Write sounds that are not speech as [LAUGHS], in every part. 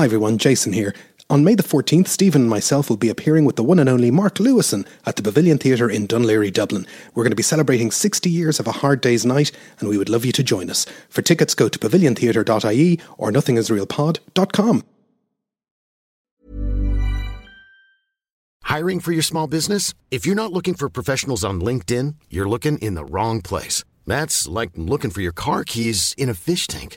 Hi everyone, Jason here. On May the 14th, Stephen and myself will be appearing with the one and only Mark Lewisohn at the Pavilion Theatre in Laoghaire, Dublin. We're going to be celebrating 60 years of a hard day's night, and we would love you to join us. For tickets, go to paviliontheatre.ie or nothingisrealpod.com. Hiring for your small business? If you're not looking for professionals on LinkedIn, you're looking in the wrong place. That's like looking for your car keys in a fish tank.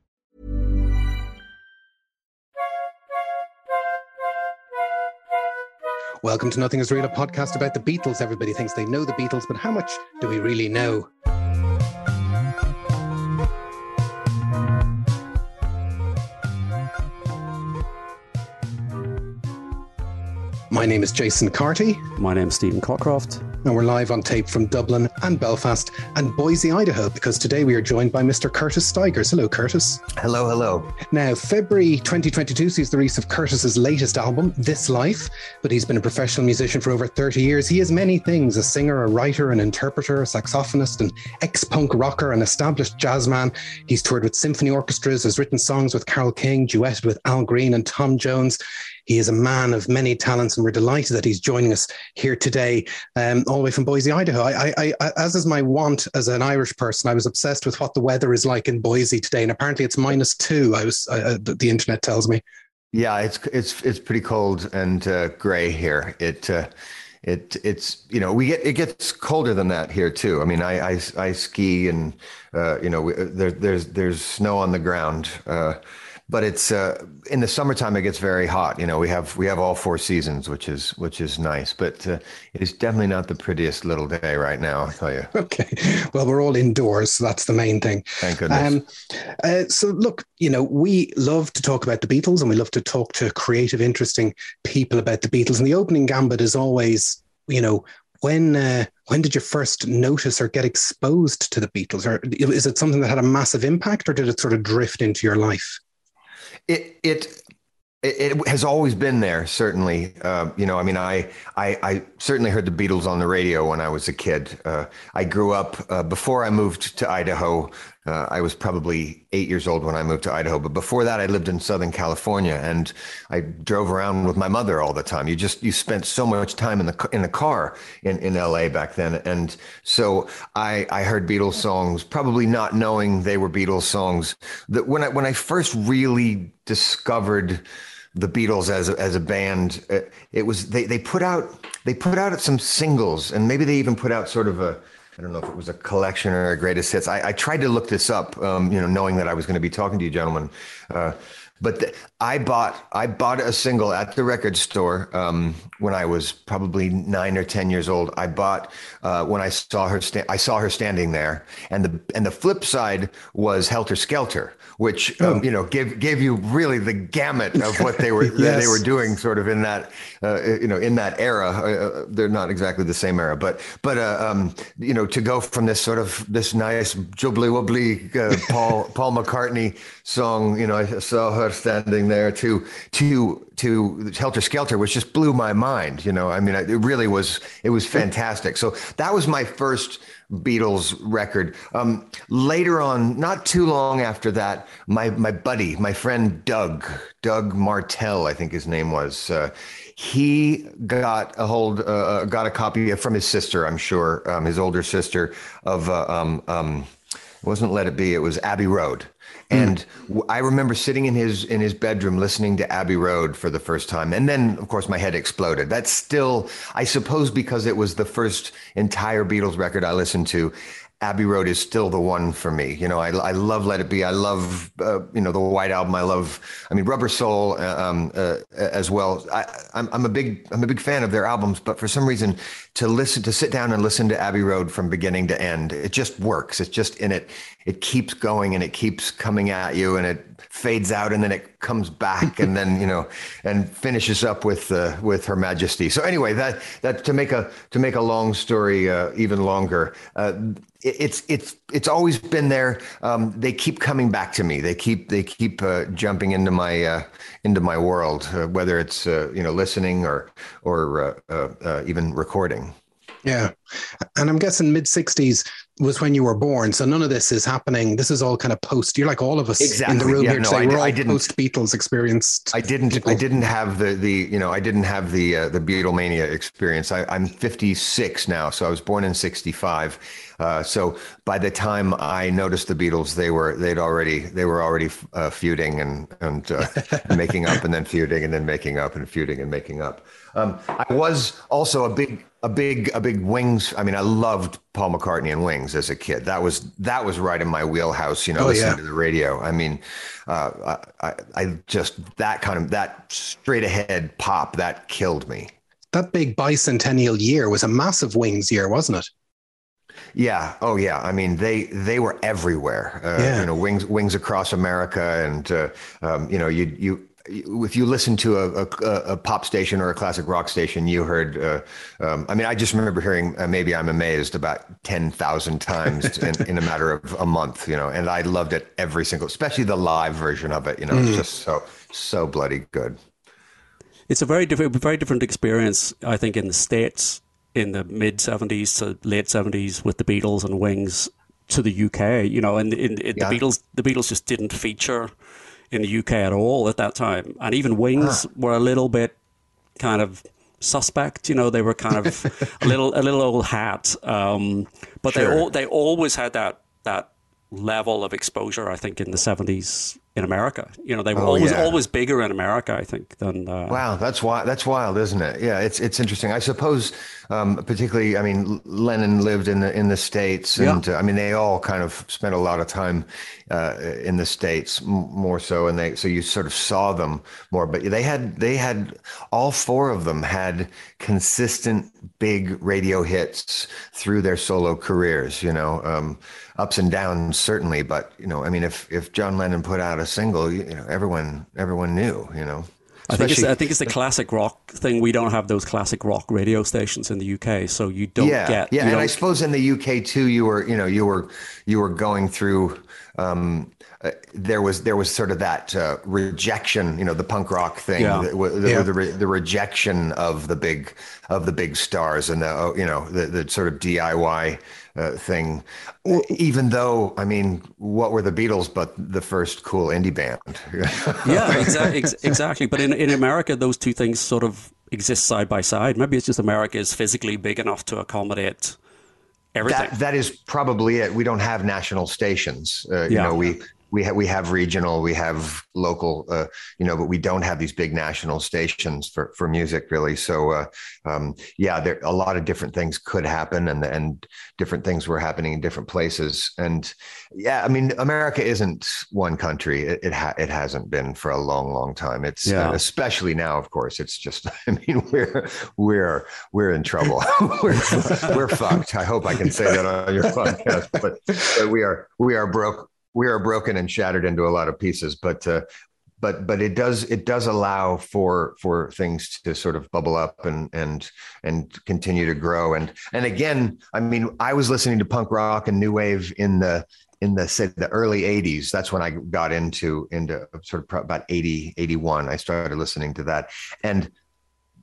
Welcome to Nothing is Real, a podcast about the Beatles. Everybody thinks they know the Beatles, but how much do we really know? My name is Jason Carty. My name is Stephen Cockcroft. And we're live on tape from Dublin and Belfast and Boise, Idaho, because today we are joined by Mr. Curtis Stigers. Hello, Curtis. Hello, hello. Now, February 2022 sees the release of Curtis's latest album, This Life, but he's been a professional musician for over 30 years. He is many things a singer, a writer, an interpreter, a saxophonist, an ex punk rocker, an established jazzman. He's toured with symphony orchestras, has written songs with Carole King, duetted with Al Green and Tom Jones. He is a man of many talents, and we're delighted that he's joining us here today, um, all the way from Boise, Idaho. I, I, I, as is my want as an Irish person, I was obsessed with what the weather is like in Boise today, and apparently it's minus two. I was uh, the internet tells me. Yeah, it's it's it's pretty cold and uh, gray here. It uh, it it's you know we get it gets colder than that here too. I mean, I I, I ski and uh, you know we, there, there's there's snow on the ground. Uh, but it's uh, in the summertime it gets very hot you know we have we have all four seasons which is which is nice but uh, it is definitely not the prettiest little day right now i'll tell you. [LAUGHS] Okay well we're all indoors so that's the main thing. Thank goodness. Um, uh, so look you know we love to talk about the beatles and we love to talk to creative interesting people about the beatles and the opening gambit is always you know when uh, when did you first notice or get exposed to the Beatles, or is it something that had a massive impact, or did it sort of drift into your life? It it it has always been there certainly. Uh, you know i mean I, I, I certainly heard the beatles on the radio when i was a kid. Uh, i grew up uh, before i moved to idaho uh, i was probably eight years old when i moved to idaho but before that i lived in southern california and i drove around with my mother all the time you just you spent so much time in the in the car in, in la back then and so i i heard beatles songs probably not knowing they were beatles songs that when i when i first really discovered the Beatles as a, as a band. Uh, it was they they put out they put out some singles, and maybe they even put out sort of a I don't know if it was a collection or a greatest hits. I, I tried to look this up, um, you know, knowing that I was going to be talking to you, gentlemen. Uh, but the, I bought I bought a single at the record store um, when I was probably nine or ten years old. I bought uh, when I saw her sta- I saw her standing there, and the and the flip side was Helter Skelter, which um, oh. you know gave gave you really the gamut of what they were [LAUGHS] yes. they were doing, sort of in that uh, you know in that era. Uh, uh, they're not exactly the same era, but but uh, um, you know to go from this sort of this nice jubbly wobbly uh, Paul [LAUGHS] Paul McCartney song, you know, I saw her standing there to to to Helter Skelter, which just blew my mind. You know, I mean, it really was it was fantastic. So that was my first Beatles record. Um, later on, not too long after that, my my buddy, my friend Doug, Doug Martell, I think his name was. Uh, he got a hold, uh, uh got a copy from his sister, I'm sure, um, his older sister of. Uh, um, um, it wasn't Let It Be. It was Abbey Road. And I remember sitting in his in his bedroom listening to Abbey Road for the first time, and then of course my head exploded. That's still, I suppose, because it was the first entire Beatles record I listened to. Abbey Road is still the one for me. You know, I, I love Let It Be. I love, uh, you know, the White Album. I love, I mean, Rubber Soul uh, um, uh, as well. I, I'm, I'm a big, I'm a big fan of their albums, but for some reason, to listen, to sit down and listen to Abbey Road from beginning to end, it just works. It's just in it. It keeps going and it keeps coming at you, and it fades out, and then it comes back, and then you know, and finishes up with uh, with Her Majesty. So anyway, that that to make a to make a long story uh, even longer uh, it's it's it's always been there. Um, they keep coming back to me. They keep they keep uh, jumping into my uh, into my world, uh, whether it's you know listening or or even recording. Yeah, and I'm guessing mid '60s was when you were born, so none of this is happening. This is all kind of post. You're like all of us exactly. in the room yeah, here no, today. I, we're all post Beatles experienced. I didn't. People. I didn't have the the you know I didn't have the uh, the Beatlemania experience. I, I'm 56 now, so I was born in '65 uh, so by the time I noticed the Beatles, they were they'd already they were already uh, feuding and and uh, [LAUGHS] making up, and then feuding, and then making up, and feuding and making up. Um, I was also a big a big a big Wings. I mean, I loved Paul McCartney and Wings as a kid. That was that was right in my wheelhouse. You know, oh, listening yeah. to the radio. I mean, uh, I, I just that kind of that straight ahead pop that killed me. That big bicentennial year was a massive Wings year, wasn't it? Yeah. Oh, yeah. I mean, they they were everywhere. Uh, yeah. You know, wings wings across America, and uh, um, you know, you you if you listen to a, a, a, pop station or a classic rock station, you heard. Uh, um, I mean, I just remember hearing uh, "Maybe I'm Amazed" about ten thousand times [LAUGHS] in, in, a matter of a month. You know, and I loved it every single, especially the live version of it. You know, mm. it's just so so bloody good. It's a very different, very different experience, I think, in the states in the mid 70s to late 70s with the Beatles and Wings to the UK, you know, and yeah. the Beatles the Beatles just didn't feature in the UK at all at that time. And even Wings were a little bit kind of suspect, you know, they were kind of [LAUGHS] a little a little old hat. Um, but sure. they all they always had that that level of exposure, I think, in the 70s in America. You know, they were oh, always yeah. always bigger in America, I think, than. Uh, wow, that's wild. That's wild, isn't it? Yeah, it's it's interesting. I suppose, um, particularly, I mean, Lennon lived in the in the states, and yeah. uh, I mean, they all kind of spent a lot of time uh, in the states, more so, and they so you sort of saw them more. But they had they had all four of them had consistent big radio hits through their solo careers. You know. Um, ups and downs certainly but you know i mean if if john lennon put out a single you, know everyone everyone knew you know I think, it's, I think it's the classic rock thing. We don't have those classic rock radio stations in the UK, so you don't yeah, get. Yeah, and I suppose in the UK too, you were, you know, you were, you were going through. Um, uh, there was there was sort of that uh, rejection, you know, the punk rock thing, yeah. the, the, yeah. the, the, rejection of the big of the big stars and the oh, you know the, the sort of DIY uh, thing. Even though, I mean, what were the Beatles but the first cool indie band? [LAUGHS] yeah, exactly, exactly. But in in America, those two things sort of exist side by side. Maybe it's just America is physically big enough to accommodate everything. That, that is probably it. We don't have national stations. Uh, you know, we we have we have regional, we have local, uh, you know, but we don't have these big national stations for for music really. So uh, um, yeah, there a lot of different things could happen, and and different things were happening in different places. And yeah, I mean, America isn't one country. It it, ha- it hasn't been for a long, long time. It's yeah. uh, especially now, of course. It's just, [LAUGHS] I mean, we're we're we're in trouble. [LAUGHS] we're we're fucked. I hope I can say that on your podcast, but, but we are we are broke we are broken and shattered into a lot of pieces but uh, but but it does it does allow for for things to sort of bubble up and and and continue to grow. And and again i mean i was listening to punk rock and new wave in the in the say the early 80s that's when i got into into sort of about 80 81 i started listening to that. And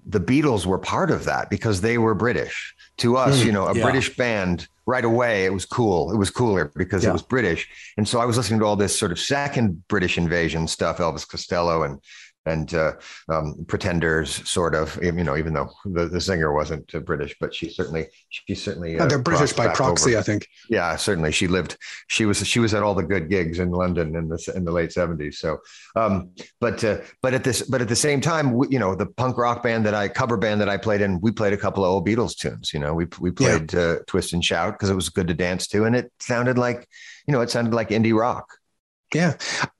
the beatles were part of that because they were british to us, mm, you know, a yeah. British band right away, it was cool. It was cooler because yeah. it was British. And so I was listening to all this sort of second British invasion stuff, Elvis Costello and and uh, um, Pretenders, sort of. You know, even though the, the singer wasn't uh, British, but she certainly she certainly uh, they're British by proxy, over. I think. Yeah, certainly. She lived. She was she was at all the good gigs in London in the in the late seventies. So, um, but uh, but at this but at the same time, we, you know, the punk rock band that I cover band that I played in, we played a couple of old Beatles tunes. You know, we we played yeah. Uh, Twist and Shout because it was good to dance to, and it sounded like you know it sounded like indie rock. Yeah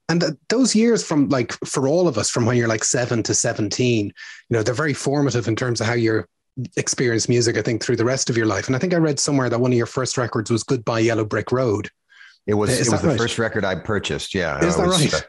and those years from like for all of us from when you're like 7 to 17 you know they're very formative in terms of how you experience music i think through the rest of your life and i think i read somewhere that one of your first records was goodbye yellow brick road it was Is it was the right? first record i purchased yeah is that was, right uh,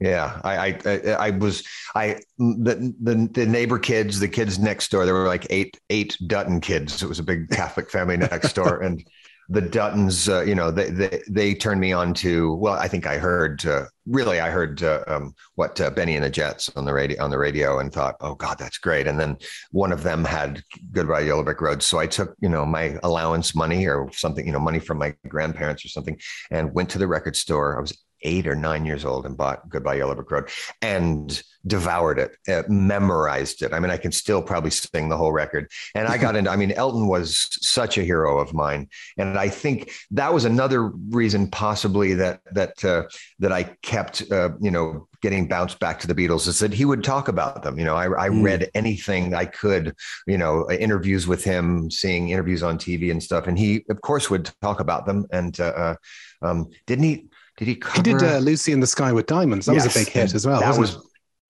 yeah, I, I, I was, I, the, the, the neighbor kids, the kids next door, there were like eight, eight Dutton kids. It was a big Catholic family next door. [LAUGHS] And the Duttons, uh, you know, they, they, they turned me on to. Well, I think I heard uh, really, I heard uh, um, what uh, Benny and the Jets on the radio on the radio, and thought, oh God, that's great. And then one of them had Goodbye Yellow Brick Road, so I took you know my allowance money or something, you know, money from my grandparents or something, and went to the record store. I was eight or nine years old and bought Goodbye Yellow Brick Road and devoured it, uh, memorized it. I mean, I can still probably sing the whole record. And I got [LAUGHS] into, I mean, Elton was such a hero of mine. And I think that was another reason possibly that, that, uh, that I kept, uh, you know, getting bounced back to the Beatles is that he would talk about them. You know, I, I mm. read anything I could, you know, interviews with him, seeing interviews on TV and stuff. And he, of course, would talk about them. And, uh, uh um, didn't he, did he cover? He did uh, Lucy in the Sky with Diamonds. That yes, was a big hit as well. That was it?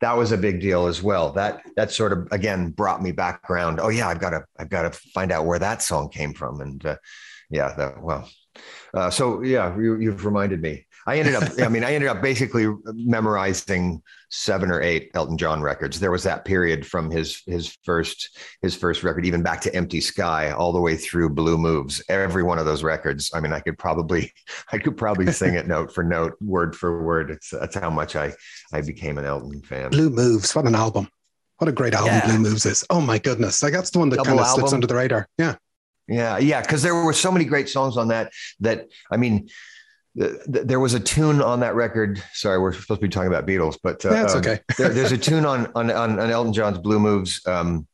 that was a big deal as well. That that sort of again brought me background. Oh yeah, I've got to I've got to find out where that song came from. And uh, yeah, that well. Uh, so yeah, you, you've reminded me. I ended up, I mean, I ended up basically memorizing seven or eight Elton John records. There was that period from his his first his first record, even back to Empty Sky, all the way through Blue Moves. Every one of those records. I mean, I could probably [LAUGHS] I could probably sing it note for note, word for word. It's that's how much I I became an Elton fan. Blue Moves, what an album! What a great album yeah. Blue Moves is. Oh my goodness, like that's the one that Double kind of slips under the radar. Yeah. Yeah, yeah, because there were so many great songs on that. That I mean, there was a tune on that record. Sorry, we're supposed to be talking about Beatles, but uh, that's um, okay. [LAUGHS] there, there's a tune on, on on Elton John's Blue Moves um,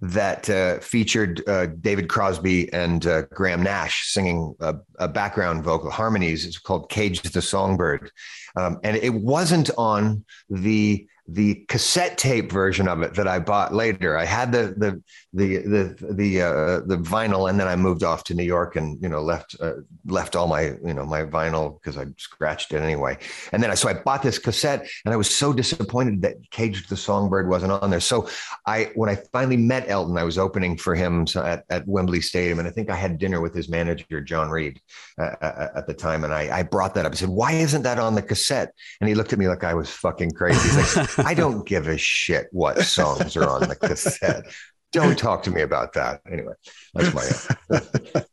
that uh, featured uh, David Crosby and uh, Graham Nash singing a, a, background vocal harmonies. It's called "Cage the Songbird," um, and it wasn't on the the cassette tape version of it that I bought later. I had the the the the the uh, the vinyl, and then I moved off to New York and you know left uh, left all my you know my vinyl because I scratched it anyway. And then I so I bought this cassette, and I was so disappointed that Caged the Songbird wasn't on there. So I when I finally met Elton, I was opening for him at, at Wembley Stadium, and I think I had dinner with his manager John Reid uh, uh at the time, and I, I brought that up. I said, "Why isn't that on the cassette?" And he looked at me like I was fucking crazy. He's like, "I don't give a shit what songs are on the cassette." Don't talk to me about that. Anyway, that's my [LAUGHS]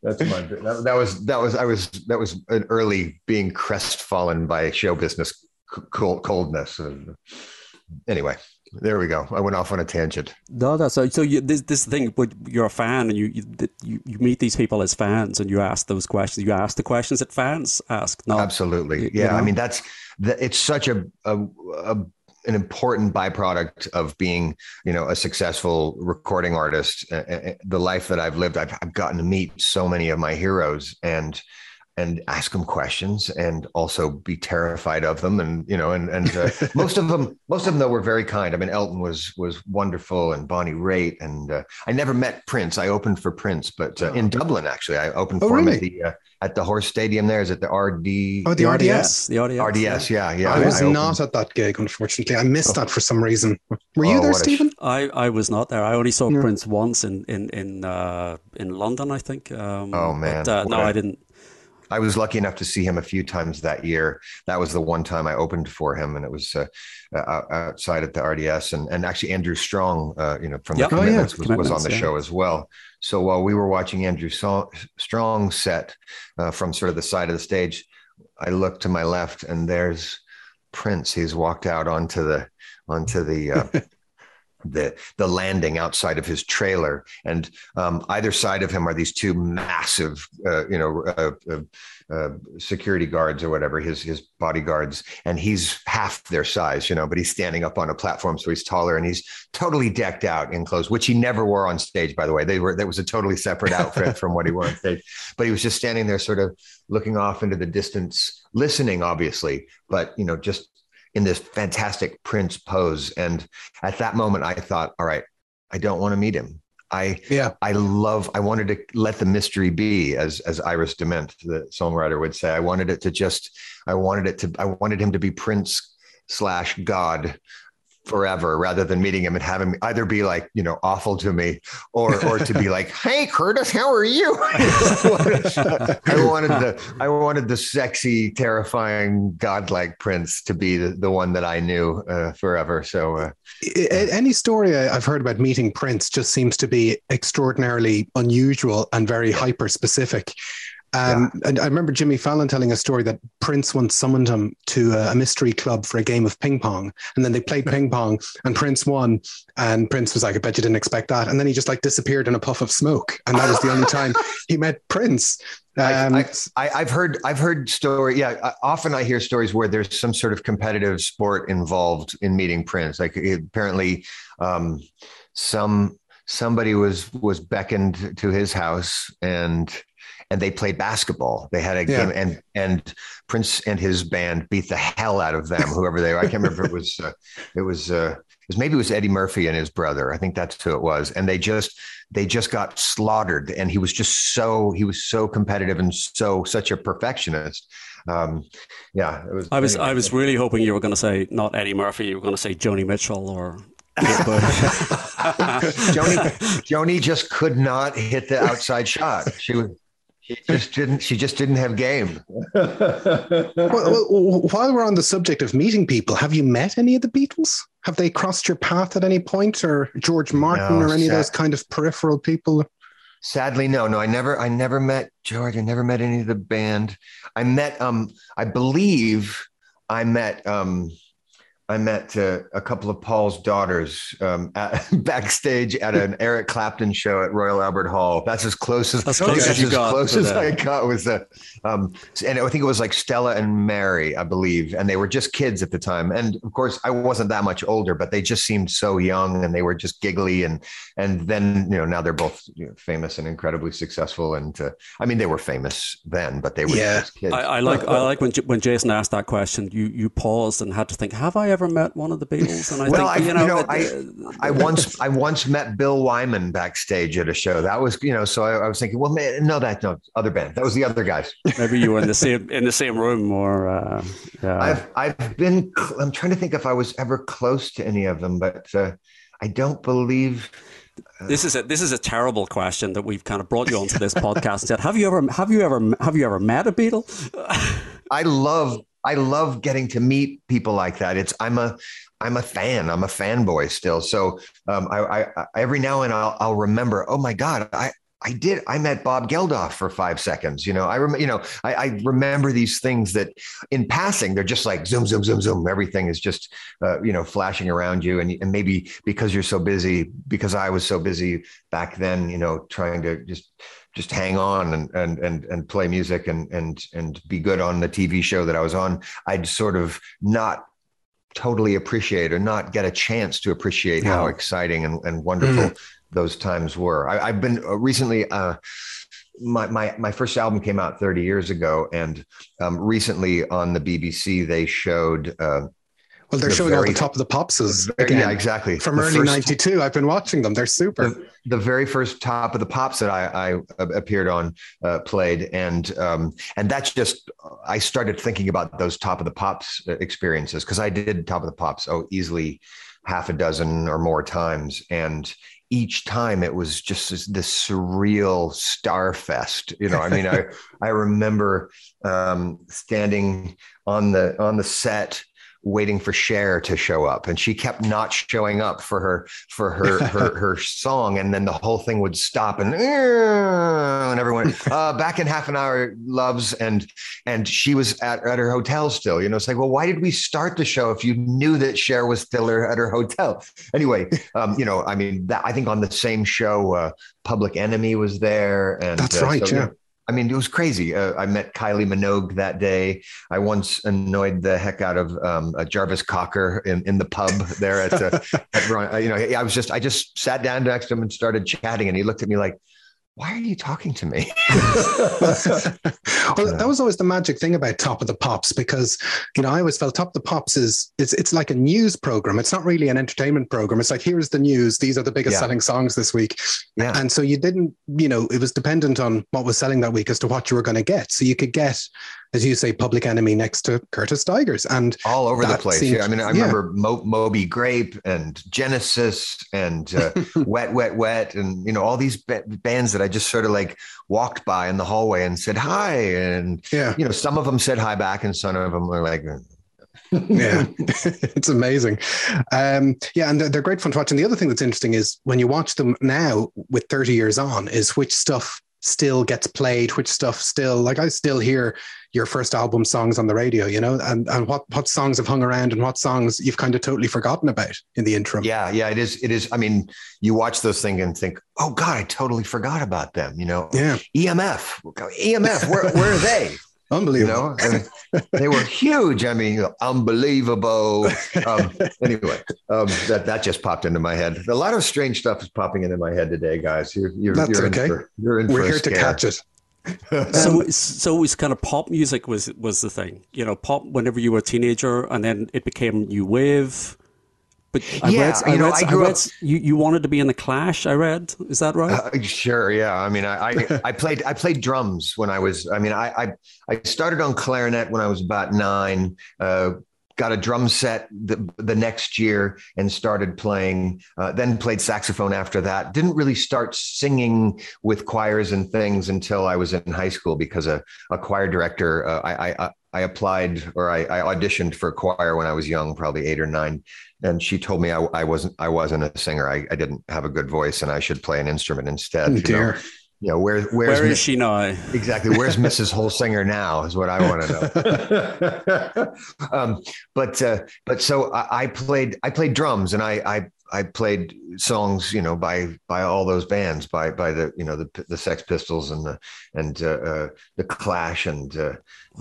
that's my that, that, was that was I was that was an early being crestfallen by show business cold, coldness. And anyway, there we go. I went off on a tangent. No, that's so. So you, this this thing, but you're a fan, and you, you you meet these people as fans, and you ask those questions. You ask the questions that fans ask. No, absolutely. Yeah, know? I mean that's it's such a, a, a an important byproduct of being, you know, a successful recording artist. Uh, uh, uh, the life that I've lived, I've, I've gotten to meet so many of my heroes and and ask them questions and also be terrified of them and you know and and uh, [LAUGHS] most of them most of them though were very kind. I mean elton was was wonderful and bonnie raitt and uh, i never met prince. I opened for prince but uh, in dublin actually i opened oh, for really? him at the uh, at the horse stadium there. Is it the rd oh the, the rds the rds rds yeah. yeah i was I not at that gig unfortunately. I missed oh. that for some reason. Were you oh, there stephen? I, I was not there. I only saw yeah. prince once in in in uh, in london i think um, oh man but, uh, no i didn't I was lucky enough to see him a few times that year. That was the one time I opened for him, and it was uh, uh, outside at the RDS. And and actually, Andrew Strong, uh, you know, from yep. the Commitments, oh, yeah. was, Commitments, was, on the yeah. show as well. So while we were watching Andrew Strong set uh, from sort of the side of the stage, I looked to my left, and there's Prince. He's walked out onto the onto the uh, [LAUGHS] the the landing outside of his trailer, and um, either side of him are these two massive, uh, you know, uh, uh, uh, security guards or whatever, his his bodyguards, and he's half their size, you know, but he's standing up on a platform, so he's taller, and he's totally decked out in clothes, which he never wore on stage, by the way. They were that was a totally separate outfit from what he wore on [LAUGHS] stage, but he was just standing there, sort of looking off into the distance, listening, obviously, but you know, just in this fantastic Prince pose. And at that moment, I thought, all right, I don't want to meet him. I yeah. I love. I wanted to let the mystery be, as as Iris DeMent, the songwriter, would say. I wanted it to just. I wanted it to. I wanted him to be Prince slash God forever rather than meeting him and having either be like you know awful to me or or to be [LAUGHS] like hey curtis how are you? [LAUGHS] I wanted the i wanted the sexy terrifying godlike prince to be the, the one that i knew uh, forever. So uh, any story i've heard about meeting prince just seems to be extraordinarily unusual and very hyper specific Um, yeah. And I remember Jimmy Fallon telling a story that Prince once summoned him to a, mystery club for a game of ping pong, and then they played ping pong, and Prince won, and Prince was like, "I bet you didn't expect that," and then he just like disappeared in a puff of smoke, and that was the only time he met Prince. [LAUGHS] Um, I, I, have heard I've heard story. Yeah, often I hear stories where there's some sort of competitive sport involved in meeting Prince. Like apparently, um, some somebody was was beckoned to his house and and they played basketball. They had a yeah. game, and and Prince and his band beat the hell out of them, whoever they were. I can't remember if it was uh, it was uh, it was maybe it was Eddie Murphy and his brother. I think that's who it was, and they just they just got slaughtered. And he was just so he was so competitive and so such a perfectionist. Um, yeah, it was. I was anyway. I was really hoping you were going to say not Eddie Murphy. You were going to say Joni Mitchell or [LAUGHS] Joni, Joni just could not hit the outside shot. She was she just didn't. She just didn't have game. [LAUGHS] well, well, while we're on the subject of meeting people, have you met any of the Beatles? Have they crossed your path at any point, or George Martin, no, or any sad- of those kind of peripheral people? Sadly, no, no. I never, I never met George. I never met any of the band. I met, um, I believe, I met, um, I met uh, a couple of Paul's daughters um, [LAUGHS] at, backstage at an Eric Clapton show at Royal Albert Hall. That's as close as, as close as, as, close as I got was a, um, and I think it was like Stella and Mary, I believe, and they were just kids at the time. And of course, I wasn't that much older, but they just seemed so young, and they were just giggly. And and then you know now they're both you know, famous and incredibly successful. And uh, I mean, they were famous then, but they were yeah. kids. I, I like I like when when Jason asked that question. You you paused and had to think, have I ever met one of the Beatles? And I well, think, I, you know, you know it, I, I once I once met Bill Wyman backstage at a show. That was, you know, so I, I was thinking, well, man, no, that no other band. That was the other guys. Maybe you were in the same in the same room, or uh, yeah. I've I've been. I'm trying to think if I was ever close to any of them, but uh, I don't believe. Uh, this is a this is a terrible question that we've kind of brought you onto this podcast and said, have you ever have you ever have you ever met a Beatle? I love I love getting to meet people like that. It's I'm a I'm a fan. I'm a fanboy still. So um, I, I, every now and I'll, I'll remember. Oh my God, I I did. I met Bob Geldof for five seconds. You know, I remember. You know, I, I, remember these things that, in passing, they're just like zoom, zoom, zoom, zoom. Everything is just, uh, you know, flashing around you, and, and maybe because you're so busy, because I was so busy back then, you know, trying to just just hang on and and and and play music and and and be good on the TV show that I was on, I'd sort of not totally appreciate or not get a chance to appreciate how exciting and, and wonderful mm. those times were. I, have been uh, recently. Uh, my, my my first album came out 30 years ago, and um, recently on the BBC they showed uh, well, they're the showing very, all the top of the popses again. Yeah, exactly. From the early '92, I've been watching them. They're super. The, the, very first top of the pops that I, I appeared on uh, played, and um, and that's just I started thinking about those top of the pops uh, experiences because I did top of the pops oh easily half a dozen or more times, and each time it was just this, this surreal star fest. You know, I mean, I [LAUGHS] I remember um, standing on the on the set waiting for Cher to show up, and she kept not showing up for her for her her, [LAUGHS] her song, and then the whole thing would stop, and and everyone uh, back in half an hour, loves, and and she was at at her hotel still. You know, it's like, well, why did we start the show if you knew that Cher was still at her hotel? Anyway, um, you know, I mean, that I think on the same show, uh, Public Enemy was there, and that's uh, right, so, yeah. I mean, it was crazy. Uh, I met Kylie Minogue that day. I once annoyed the heck out of um, Jarvis Cocker in, in the pub there at, uh, [LAUGHS] at uh, you know, I was just, I just sat down next to him and started chatting, and he looked at me like, why are you talking to me? [LAUGHS] well, that was always the magic thing about Top of the Pops because, you know, I always felt Top of the Pops is it's it's like a news program. It's not really an entertainment program. It's like here's the news. These are the biggest yeah. selling songs this week. Yeah. And so you didn't, you know, it was dependent on what was selling that week as to what you were going to get. So you could get as you say, Public Enemy next to Curtis Stigers, and all over the place. Seemed, yeah, I mean, I yeah. remember Mo- Moby Grape and Genesis and uh, [LAUGHS] Wet, Wet, Wet, and you know all these ba- bands that I just sort of like walked by in the hallway and said hi, and yeah, you know, some of them said hi back, and some of them were like. yeah, [LAUGHS] it's amazing. Um, yeah, and they're, they're great fun to watch. And the other thing that's interesting is when you watch them now with 30 years on, is which stuff still gets played, which stuff still like I still hear your first album songs on the radio, you know, and and what what songs have hung around and what songs you've kind of totally forgotten about in the interim. Yeah, yeah, it is. It is. I mean, you watch those things and think, oh God, I totally forgot about them. You know, yeah. EMF, EMF, where where are they? Unbelievable. You know, I mean, they were huge. I mean, unbelievable. Um, anyway, um, that that just popped into my head. A lot of strange stuff is popping into my head today, guys. You're, you're, That's you're okay. In for, you're in We're for here to catch it. [LAUGHS] so so it was kind of pop music was was the thing you know pop whenever you were a teenager and then it became new wave but I Yeah, read, I you know, read, I I read up- you, you wanted to be in the Clash. I read, is that right? Uh, sure, yeah. I mean, I, I [LAUGHS] I played I played drums when I was. I mean, I I, I started on clarinet when I was about nine. Uh, got a drum set the, the next year and started playing. Uh, then played saxophone after that. Didn't really start singing with choirs and things until I was in high school because a, a choir director. Uh, I, I I applied or I, I auditioned for a choir when I was young, probably eight or nine, and she told me I, I wasn't I wasn't a singer. I, I didn't have a good voice and I should play an instrument instead. Oh, you know? dear. You know, where where's Where is Miss- she now? exactly where's [LAUGHS] Mrs. Holsinger now is what I want to know. [LAUGHS] um, but uh, but so I, I played I played drums and I I I played songs you know by by all those bands by by the you know the the Sex Pistols and the and uh, uh, the Clash and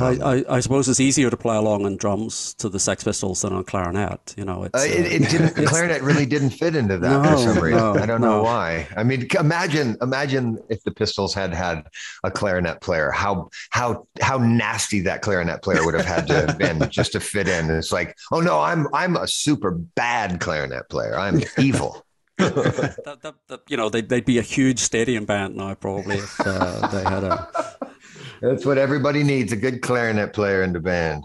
uh, I, I, I suppose it's easier to play along on drums to the Sex Pistols than on clarinet. You know, it's, Uh, it, it didn't. [LAUGHS] it's- clarinet really didn't fit into that No, for some reason. no, I don't know why. I mean, imagine, imagine if the Pistols had had a clarinet player. How how how nasty that clarinet player would have had to have been [LAUGHS] just to fit in. And it's like, oh no, I'm I'm a super bad clarinet player. I'm evil. [LAUGHS] that, that, that, you know, they'd, they'd be a huge stadium band now, probably, if uh, they had a. That's what everybody needs: a good clarinet player in the band.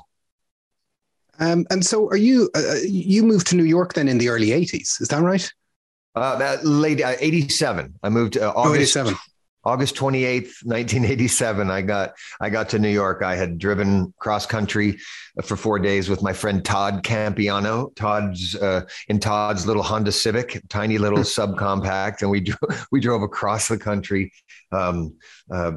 Um, and so, are you? Uh, you moved to New York then in the early '80s? Is that right? Uh, that late uh, '87. I moved uh, Oh, August 87. August 28th, 1987, I got I got to New York. I had driven cross country for 4 days with my friend Todd Campiano. Todd's uh, in Todd's little Honda Civic, tiny little [LAUGHS] subcompact and we drove, we drove across the country um, uh,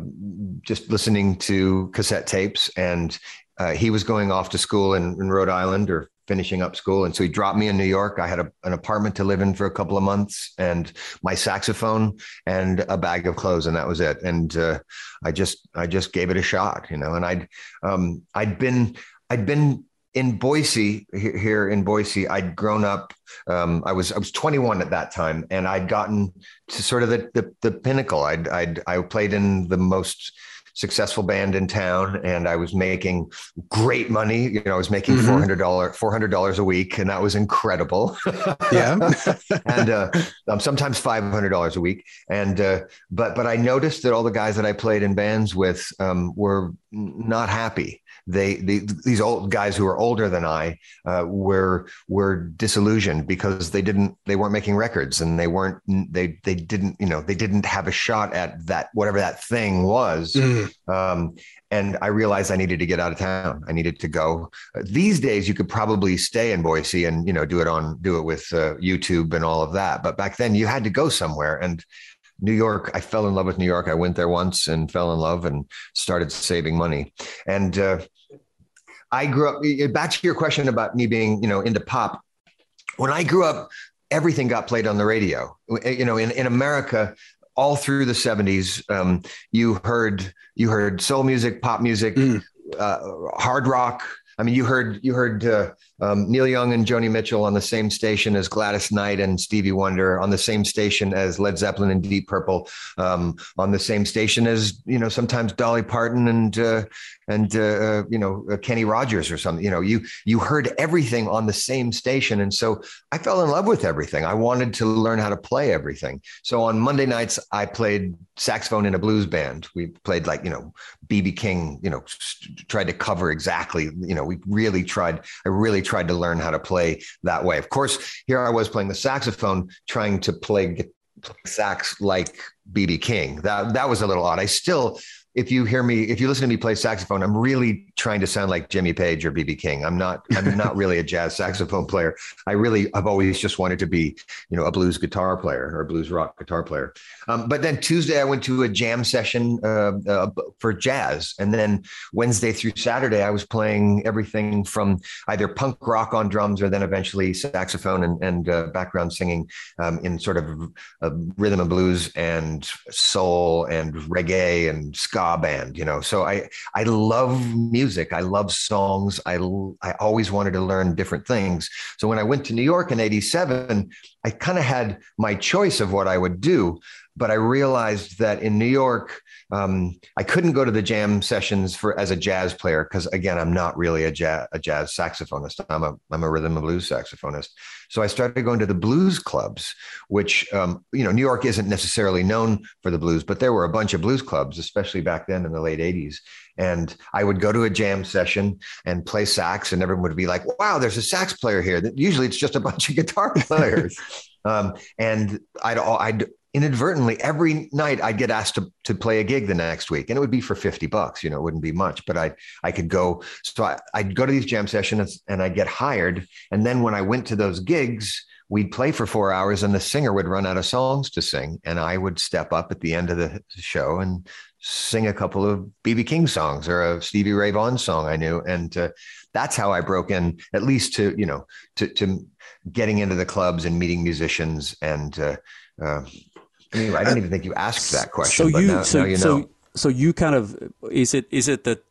just listening to cassette tapes and uh, he was going off to school in, in Rhode Island or finishing up school. And so he dropped me in New York. I had a, an apartment to live in for a couple of months and my saxophone and a bag of clothes. And that was it. And uh, I just, I just gave it a shot, you know, and I'd, um, I'd been, I'd been in Boise here in Boise. I'd grown up. Um, I was, I was 21 at that time and I'd gotten to sort of the, the, the pinnacle. I'd, I'd, I played in the most, successful band in town and I was making great money. You know, I was making Mhm. $400, $400 a week and that was incredible. [LAUGHS] Yeah. [LAUGHS] and uh, um, sometimes $500 a week. And, uh, but, but I noticed that all the guys that I played in bands with um, were not happy. They, they, these old guys who were older than I uh, were, were disillusioned because they didn't, they weren't making records and they weren't, they, they didn't, you know, they didn't have a shot at that, whatever that thing was. Mm. Um, and I realized I needed to get out of town. I needed to go. Uh, these days, you could probably stay in Boise and you know do it on do it with uh, YouTube and all of that. But back then, you had to go somewhere. And New York, I fell in love with New York. I went there once and fell in love and started saving money. And uh, I grew up. Back to your question about me being you know into pop. When I grew up, everything got played on the radio. You know, in in America, all through the 70s um, you heard you heard soul music pop music Mm. uh, hard rock i mean you heard you heard uh, um, neil young and joni mitchell on the same station as gladys knight and stevie wonder on the same station as led zeppelin and deep purple um, on the same station as you know sometimes dolly parton and uh, and uh, uh, you know uh, kenny rogers or something. You know you you heard everything on the same station. And so i fell in love with everything. I wanted to learn how to play everything. So on monday nights i played saxophone in a blues band. We played like you know bb king you know tried to cover exactly you know we really tried i really tried to learn how to play that way. Of course here i was playing the saxophone trying to play sax like bb king. That that was a little odd. I still if you hear me, if you listen to me play saxophone, I'm really trying to sound like Jimmy Page or BB King. I'm not. I'm not [LAUGHS] really a jazz saxophone player. I really, I've always just wanted to be, you know, a blues guitar player or a blues rock guitar player. Um, but then Tuesday, I went to a jam session uh, uh, for jazz, and then Wednesday through Saturday, I was playing everything from either punk rock on drums or then eventually saxophone and, and uh, background singing um, in sort of rhythm and blues and soul and reggae and ska band. You know, so I I love music. I love songs. I I always wanted to learn different things. So when I went to New York in '87, I kind of had my choice of what I would do but I realized that in New York, um, I couldn't go to the jam sessions for as a jazz player because again, I'm not really a jazz, a jazz saxophonist. I'm a I'm a rhythm and blues saxophonist. So I started going to the blues clubs, which um, you know New York isn't necessarily known for the blues, but there were a bunch of blues clubs, especially back then in the late '80s. And I would go to a jam session and play sax, and everyone would be like, "Wow, there's a sax player here." Usually, it's just a bunch of [LAUGHS] guitar players. [LAUGHS] Um, and I'd, I'd inadvertently every night I'd get asked to, to play a gig the next week and it would be for 50 bucks, you know, it wouldn't be much, but I, I could go. So I, I'd go to these jam sessions and I'd get hired. And then when I went to those gigs, we'd play for four hours and the singer would run out of songs to sing. And I would step up at the end of the show and sing a couple of BB King songs or a Stevie Ray Vaughan song I knew. And uh, that's how I broke in, at least to, you know, to, to getting into the clubs and meeting musicians and, uh, uh, Anyway, I didn't even think you asked that question. So you, now, so, now you know. so, so you kind of is it is it that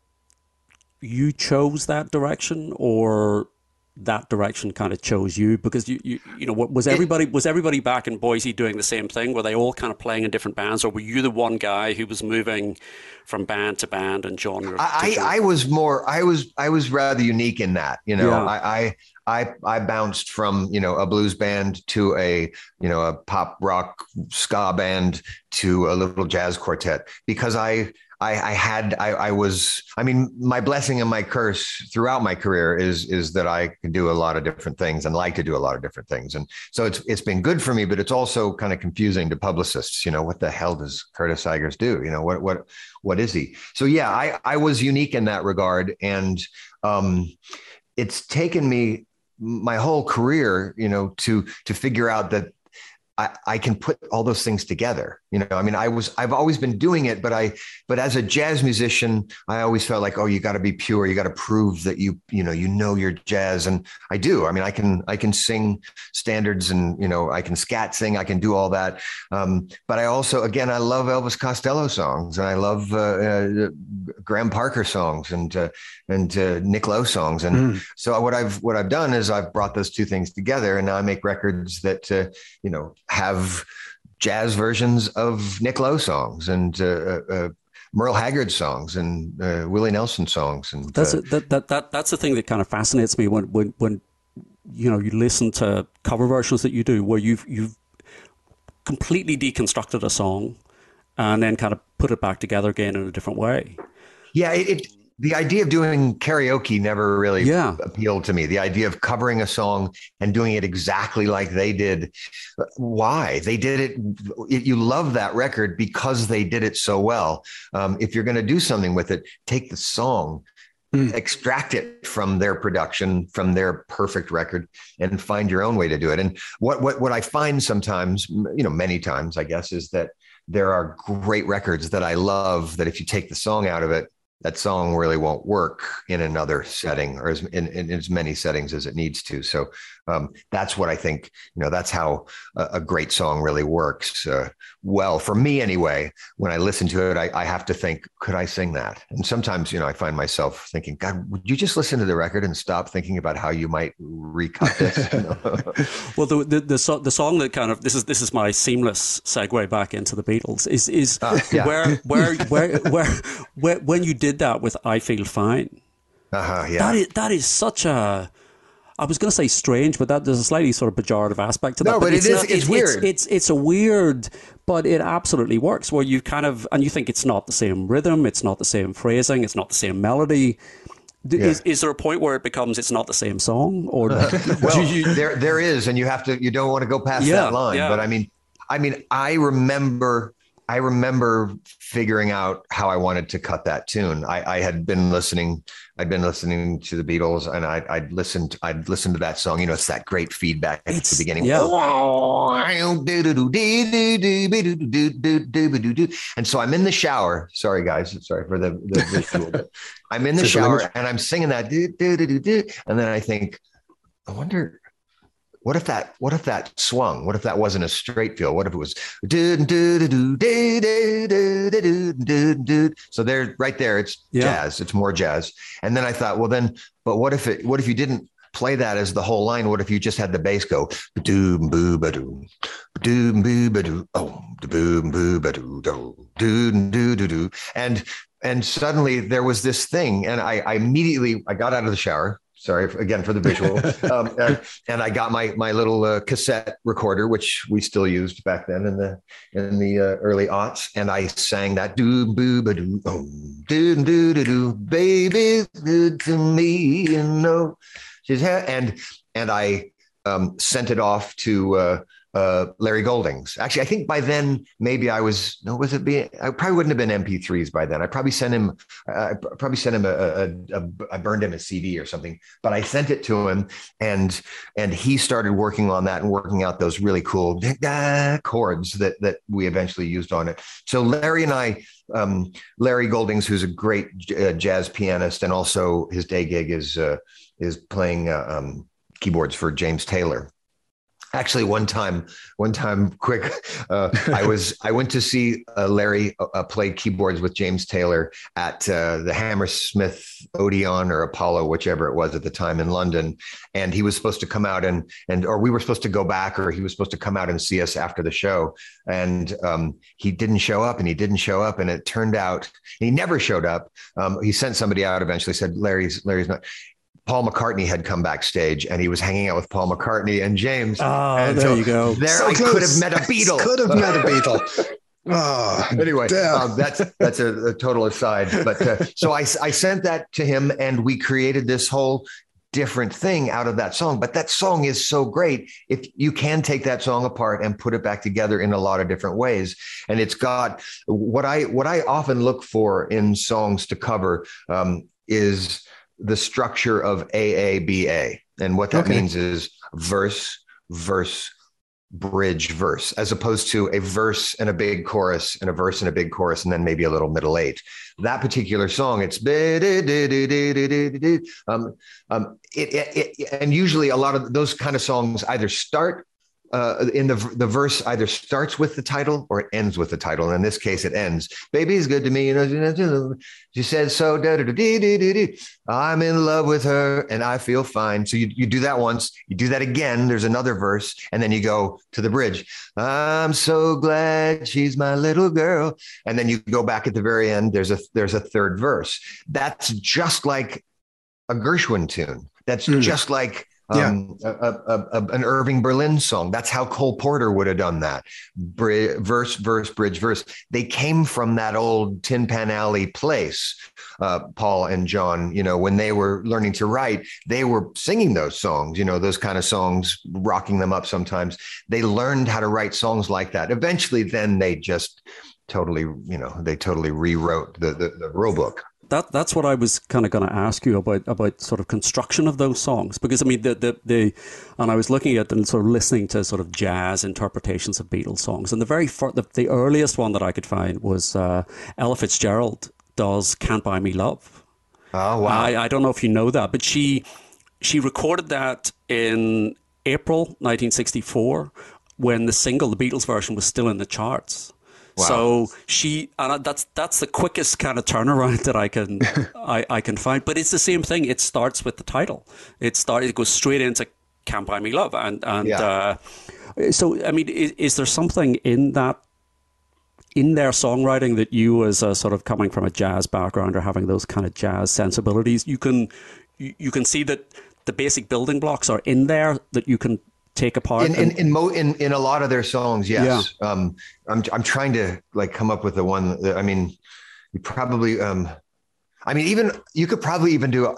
you chose that direction, or that direction kind of chose you because you you, you know what was everybody was everybody back in Boise doing the same thing? Were they all kind of playing in different bands, or were you the one guy who was moving from band to band and genre? I, I, I was more I was I was rather unique in that you know yeah. I, I I I bounced from you know a blues band to a you know a pop rock ska band to a little jazz quartet because I I, I had I, I, was I mean my blessing and my curse throughout my career is is that I can do a lot of different things and like to do a lot of different things. And so it's it's been good for me but it's also kind of confusing to publicists you know what the hell does Curtis Stigers do? You know what what what is he? So yeah I I was unique in that regard. And um, it's taken me my whole career, you know, to to figure out that I, I can put all those things together. You know, I mean, I was I've always been doing it, but I but as a jazz musician, I always felt like, oh, you got to be pure. You got to prove that you you know you know your jazz, and I do. I mean, I can I can sing standards, and you know, I can scat sing. I can do all that. Um, but I also, again, I love Elvis Costello songs, and I love uh, uh, Graham Parker songs, and uh, and uh, Nick Lowe songs. And mm. so what I've what I've done is I've brought those two things together, and now I make records that uh, you know have jazz versions of Nick Lowe songs and uh, uh, uh Merle Haggard songs and uh, Willie Nelson songs. And that's a, that, that that that's the thing that kind of fascinates me when when when you know you listen to cover versions that you do where you've you've completely deconstructed a song and then kind of put it back together again in a different way. Yeah, it, the idea of doing karaoke never really yeah. appealed to me. The idea of covering a song and doing it exactly like they did. Why? They did it. You love that record because they did it so well. Um, if you're going to do something with it, take the song, mm. extract it from their production, from their perfect record, and find your own way to do it. And what what what I find sometimes, you know, many times, I guess, is that there are great records that I love that if you take the song out of it, that song really won't work in another setting or as in, in as many settings as it needs to. So um, that's what I think. You know, that's how a, a great song really works. Uh, well, for me anyway, when I listen to it, I, I, have to think, could I sing that? And sometimes, you know, I find myself thinking, God, would you just listen to the record and stop thinking about how you might recut this? [LAUGHS] [LAUGHS] well, the, the, the, so, the, song that kind of this is this is my seamless segue back into the Beatles is is uh, yeah. where, where, [LAUGHS] where where where when you did that with I Feel Fine. Uh-huh, yeah. That is that is such a I was going to say strange, but that there's a slightly sort of pejorative aspect to that. No, but, but it's, it is, not, it's, weird. It's, it's, it's a weird, but it absolutely works. Where you kind of and you think it's not the same rhythm, it's not the same phrasing, it's not the same melody. Yeah. Is, is there a point where it becomes it's not the same song or [LAUGHS] well you, [LAUGHS] there there is and you have to you don't want to go past yeah, that line yeah. but I mean I mean I remember I remember figuring out how I wanted to cut that tune. I, I had been listening, I'd been listening to the Beatles, and I, I'd listened, I'd listened to that song. You know, it's that great feedback at it's, the beginning. Yeah. [LAUGHS] And so I'm in the shower. Sorry, guys. Sorry for the, the visual. [LAUGHS] I'm in the shower and I'm singing that, and then I think, I wonder what if that what if that swung? What if that wasn't a straight feel what if it was so there right there it's yeah. jazz. It's more jazz. And then i thought well then but what if it what if you didn't play that as the whole line? What if you just had the bass go doom boo ba doom doom boo ba doo oh boom boo ba doo do do do do and and suddenly there was this thing and I, I immediately i got out of the shower sorry again for the visual. [LAUGHS] um, and, and, I got my my little uh, cassette recorder, which we still used back then in the in the uh, early aughts, and I sang that do boo ba doo oh do do do do baby good to me you know, and and I um, sent it off to. Uh, uh, Larry Goldings. Actually, I think by then maybe I was no, was it being? I probably wouldn't have been MP3s by then. I probably sent him. I probably sent him a. I burned him a CD or something. But I sent it to him, and and he started working on that and working out those really cool chords that that we eventually used on it. So Larry and I. Um, Larry Goldings, who's a great uh, jazz pianist, and also his day gig is uh, is playing uh, um, keyboards for James Taylor actually one time one time quick uh, i [LAUGHS] was i went to see uh, larry uh, uh, play keyboards with james taylor at uh, the hammersmith odeon or apollo whichever it was at the time in london. And he was supposed to come out and and or we were supposed to go back or he was supposed to come out and see us after the show. And um, he didn't show up and he didn't show up. And it turned out he never showed up. Um, he sent somebody out eventually said larry's larry's not Paul McCartney had come backstage and he was hanging out with Paul McCartney and James. Oh, and there so you go. There so I close. could have [LAUGHS] [LAUGHS] met a Beatle. could have met a Beatle. Oh, anyway, um, that's that's a, a, total aside. But uh, [LAUGHS] so I, I sent that to him and we created this whole different thing out of that song. But that song is so great. If you can take that song apart and put it back together in a lot of different ways, and it's got what I what I often look for in songs to cover um, is the structure of AABA. And what that okay. means is verse, verse, bridge, verse, as opposed to a verse and a big chorus and a verse and a big chorus, and then maybe a little middle eight. That particular song, it's um, um, it, it, it, and usually a lot of those kind of songs either start uh, in the the verse either starts with the title or it ends with the title. And in this case, it ends. Baby's good to me. You know, she says so. I'm in love with her, and I feel fine. So you you do that once. You do that again. There's another verse, and then you go to the bridge. I'm so glad she's my little girl, and then you go back at the very end. There's a there's a third verse. That's just like a Gershwin tune. That's mm. just like um, yeah. a, a, a, an Irving Berlin song. That's how Cole Porter would have done that. Verse, verse, bridge, verse. They came from that old Tin Pan Alley place. Uh, Paul and John, you know, when they were learning to write, they were singing those songs, you know, those kind of songs, rocking them up sometimes. They learned how to write songs like that. Eventually, then they just totally, you know, they totally rewrote the, the, the rule book that that's what I was kind of going to ask you about about sort of construction of those songs because I mean the the, the and I was looking at and sort of listening to sort of jazz interpretations of Beatles songs and the very fir- the, the earliest one that I could find was uh, Ella Fitzgerald does "Can't Buy Me Love." Oh wow! I, I don't know if you know that, but she she recorded that in April 1964 when the single, the Beatles version, was still in the charts. Wow. So she, and that's that's the quickest kind of turnaround [LAUGHS] that I can I, I can find. But it's the same thing. It starts with the title. It starts. It goes straight into "Can't Buy Me Love," and and yeah. uh, so I mean, is, is there something in that in their songwriting that you, as a sort of coming from a jazz background or having those kind of jazz sensibilities, you can you, you can see that the basic building blocks are in there that you can take apart in in in, mo- in, in a lot of their songs yes yeah. um i'm i'm trying to like come up with the one that, i mean you probably um i mean even you could probably even do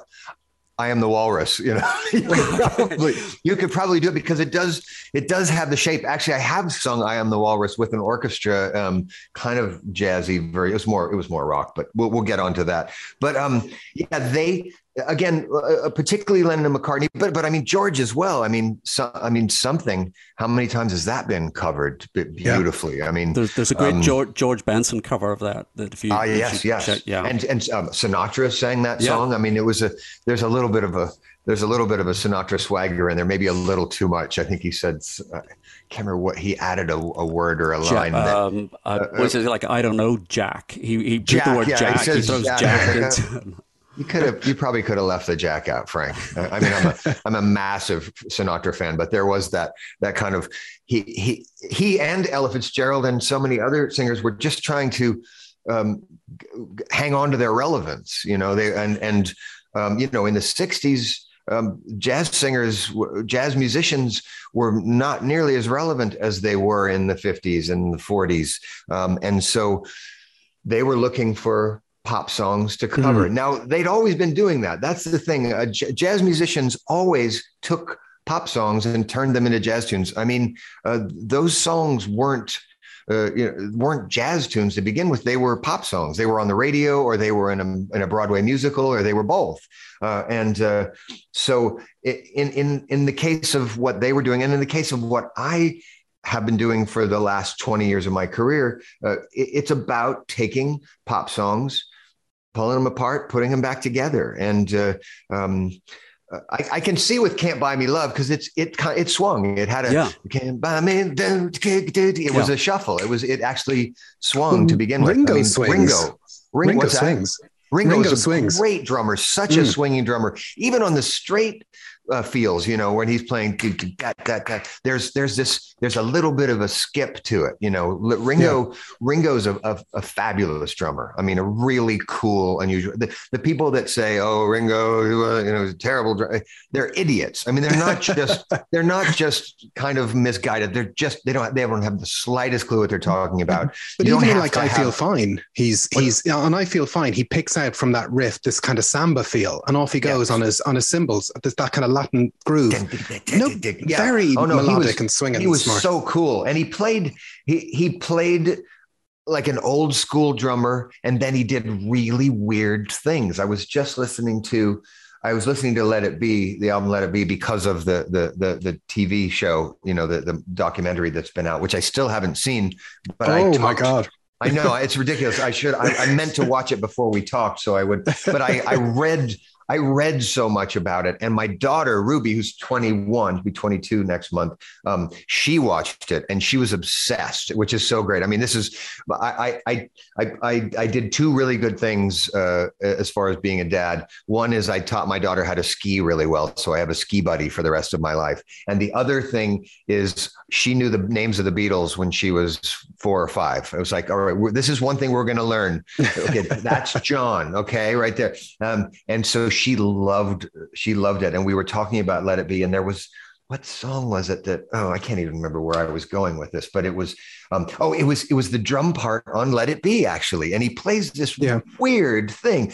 I am the walrus. You know, [LAUGHS] you, could probably, you could probably do it because it does it does have the shape. Actually, I have sung "I Am the Walrus" with an orchestra, um, kind of jazzy. Very, it was more it was more rock, but we'll we'll get onto that. But um, yeah, they again, uh, uh, particularly Lennon and McCartney, but but I mean George as well. I mean, so, I mean something. How many times has that been covered beautifully? Yeah. I mean, there's, there's a great um, George, George Benson cover of that. That if you ah uh, yes yes check, yeah, and and um, Sinatra sang that song. I mean, it was a there's a little bit of a there's a little bit of a Sinatra swagger in there, maybe a little too much. I think he said. Uh, can't remember what he added a, a word or a line. Jack, that, um, uh, uh, was it like I don't know, Jack? He he Jack, the word yeah, Jack. He, he throws Jack, Jack into. [LAUGHS] You could have, you probably could have left the jack out, Frank. I mean, I'm a, [LAUGHS] I'm a massive Sinatra fan, but there was that, that kind of, he, he, he and Ella Fitzgerald and so many other singers were just trying to um, hang on to their relevance, you know, they, and, and, um, you know, in the sixties, um, jazz singers, jazz musicians were not nearly as relevant as they were in the 50s and the 40s. Um, and so they were looking for pop songs to cover. Mm. Now, they'd always been doing that. That's the thing. Uh, j- jazz musicians always took pop songs and turned them into jazz tunes. I mean, uh, those songs weren't. Uh, you know, weren't jazz tunes to begin with. They were pop songs. They were on the radio, or they were in a in a Broadway musical, or they were both. Uh, and uh, so, in in in the case of what they were doing, and in the case of what I have been doing for the last 20 years of my career. Uh, it, it's about taking pop songs pulling them apart, putting them back together. And uh, um, I, I, can see with "Can't Buy Me Love" because it's it it swung. It had a yeah. "Can't Buy Me." It yeah. was a shuffle. It was it actually swung to begin with. Ringo I mean, swings. Ringo, Ringo, Ringo swings. Ringo, Ringo swings. great drummer, such mm. a swinging drummer. Even on the straight uh, feels, you know, when he's playing, there's there's this there's a little bit of a skip to it, you know. Ringo yeah. Ringo's a, a, a, fabulous drummer. I mean, a really cool, unusual. The, the people that say, "Oh, Ringo, uh, you know, is a terrible," they're idiots. I mean, they're not just [LAUGHS] they're not just kind of misguided. They're just they don't they don't have the slightest clue what they're talking about. But you even like I have, feel fine, he's he's and I feel fine. He picks out from that riff this kind of samba feel, and off he goes on his on his cymbals. There's that kind of Latin groove. No, yeah. very oh, no, melodic was, and swinging. He was smart. so cool, and he played. He he played like an old school drummer, and then he did really weird things. I was just listening to. I was listening to Let It Be, the album Let It Be, because of the the the, the TV show, you know, the the documentary that's been out, which I still haven't seen. But oh I talked, my god! I know it's ridiculous. I should. I, I, meant to watch it before we talked, so I would. But I, I read I read so much about it. And my daughter, Ruby, who's 21, to be 22 next month, um, she watched it and she was obsessed, which is so great. I mean, this is, I, I, I, I, I did two really good things uh, as far as being a dad. One is I taught my daughter how to ski really well. So I have a ski buddy for the rest of my life. And the other thing is she knew the names of the Beatles when she was four or five. I was like, all right, this is one thing we're going to learn. Okay, that's John. Okay, right there. Um, and so she loved she loved it, and we were talking about Let It Be, and there was what song was it that oh I can't even remember where I was going with this, but it was um, oh it was it was the drum part on Let It Be actually, and he plays this yeah. weird thing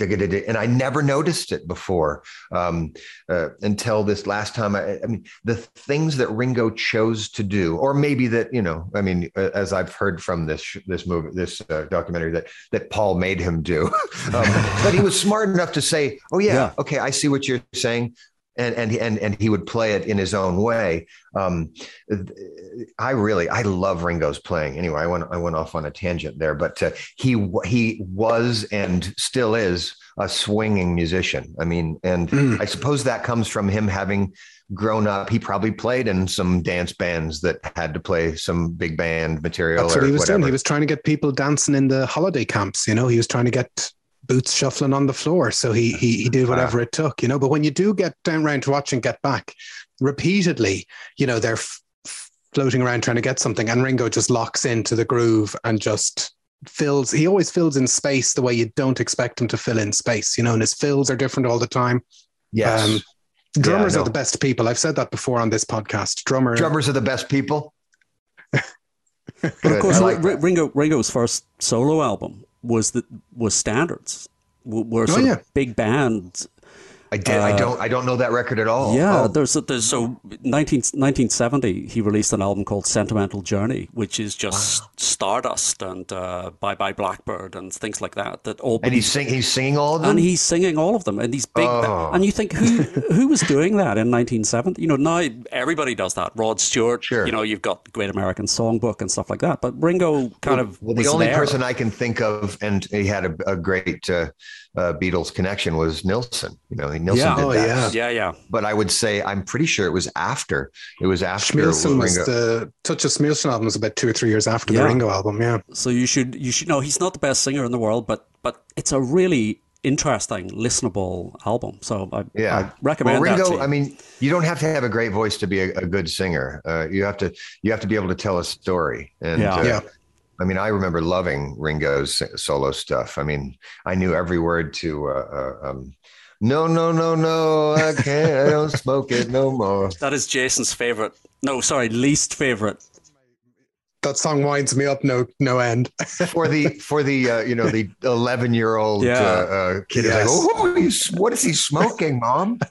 and I never noticed it before um, uh, until this last time. I, I, mean, the things that Ringo chose to do, or maybe that you know, I mean, as I've heard from this this movie, this uh, documentary that that Paul made him do, [LAUGHS] um, but he was smart enough to say, "Oh yeah, yeah, okay, I see what you're saying." And and and and he would play it in his own way. Um, I really I love Ringo's playing. Anyway, I went I went off on a tangent there, but uh, he he was and still is a swinging musician. I mean, and mm. I suppose that comes from him having grown up. He probably played in some dance bands that had to play some big band material. That's what he was whatever. doing. He was trying to get people dancing in the holiday camps. You know, he was trying to get boots shuffling on the floor. So he he, he did whatever it took, you know. But when you do get down round to watching Get Back, repeatedly, you know, they're f- floating around trying to get something, and Ringo just locks into the groove and just fills. He always fills in space the way you don't expect him to fill in space, you know. And his fills are different all the time. Yes. Um, drummers yeah, are the best people. I've said that before on this podcast. Drummer drummers are the best people. but of course, like Ringo Ringo's first solo album was the was standards. were oh, sort oh, yeah. of big band I did. Uh, I don't. I don't know that record at all. Yeah, oh. there's, a, there's so 19, 1970 he released an album called Sentimental Journey, which is just wow. Stardust and uh, Bye Bye Blackbird and things like that. That all. And he's sing, he's singing all of them. And he's singing all of them, and these big. Oh. And you think who who was doing that in 1970? You know, now everybody does that. Rod Stewart. Sure. You know, you've got Great American Songbook and stuff like that. But Ringo kind well, of. Well, the only there. person I can think of, and he had a, a great. Uh, uh, Beatles connection was Nilsson. You know, Nilsson yeah. did oh, that. Yeah. yeah, yeah. But I would say I'm pretty sure it was after. It was after Schmilsson was the Touch of Schmilsson album was about two or three years after yeah. the Ringo album. Yeah. So you should you should know he's not the best singer in the world, but but it's a really interesting, listenable album. So I, yeah. I recommend well, Ringo, I mean, you don't have to have a great voice to be a, a good singer. Uh, you have to you have to be able to tell a story. And yeah. Uh, yeah. I mean, I remember loving Ringo's solo stuff. I mean, I knew every word to uh, uh, um, "No, no, no, no, I can't. I don't smoke it no more." That is Jason's favorite. No, sorry, least favorite. That song winds me up no no end. [LAUGHS] for the for the uh, you know the eleven year old yeah. uh, uh kid yes. is like, oh, what is he smoking, mom? [LAUGHS]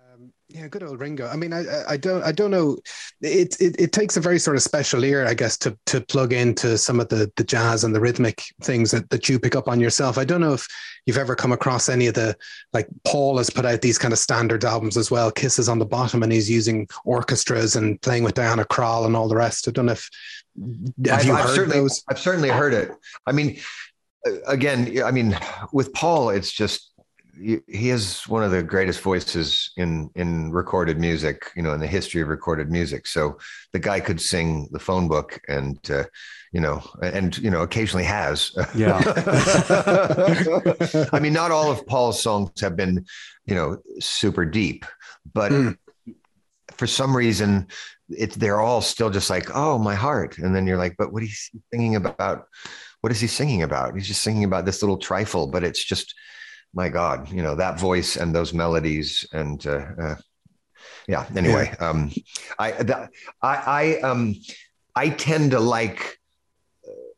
yeah, good old Ringo. I mean, I, I don't, I don't know. It, it, it takes a very sort of special ear, I guess, to to plug into some of the the jazz and the rhythmic things that that you pick up on yourself. I don't know if you've ever come across any of the like Paul has put out these kind of standards albums as well. Kisses on the bottom, and he's using orchestras and playing with Diana Krall and all the rest. I don't know if have I've, you I've heard certainly, those? I've certainly heard it. I mean, uh, again, I mean, with Paul, it's just he is one of the greatest voices in in recorded music you know in the history of recorded music. So the guy could sing the phone book and uh, you know and you know occasionally has. Yeah. [LAUGHS] I mean not all of paul's songs have been you know super deep but mm. for some reason it's they're all still just like oh my heart. And then you're like but what is he singing about? What is he singing about? He's just singing about this little trifle but it's just my God, you know, that voice and those melodies and, uh, uh, yeah, anyway, yeah. um, I, that, I, I, um, I tend to like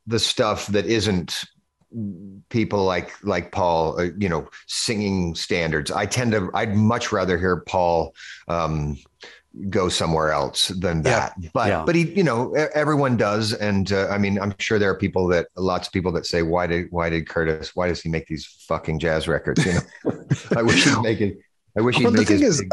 the stuff that isn't people like like Paul, uh, you know, singing standards. I tend to. I'd much rather hear Paul um, go somewhere else than that. Yeah. But yeah. but he, you know, everyone does, and uh, I mean, I'm sure there are people that lots of people that say, why did why did Curtis? Why does he make these fucking jazz records? You know, [LAUGHS] I wish he'd make it. I wish he'd well, make the thing is.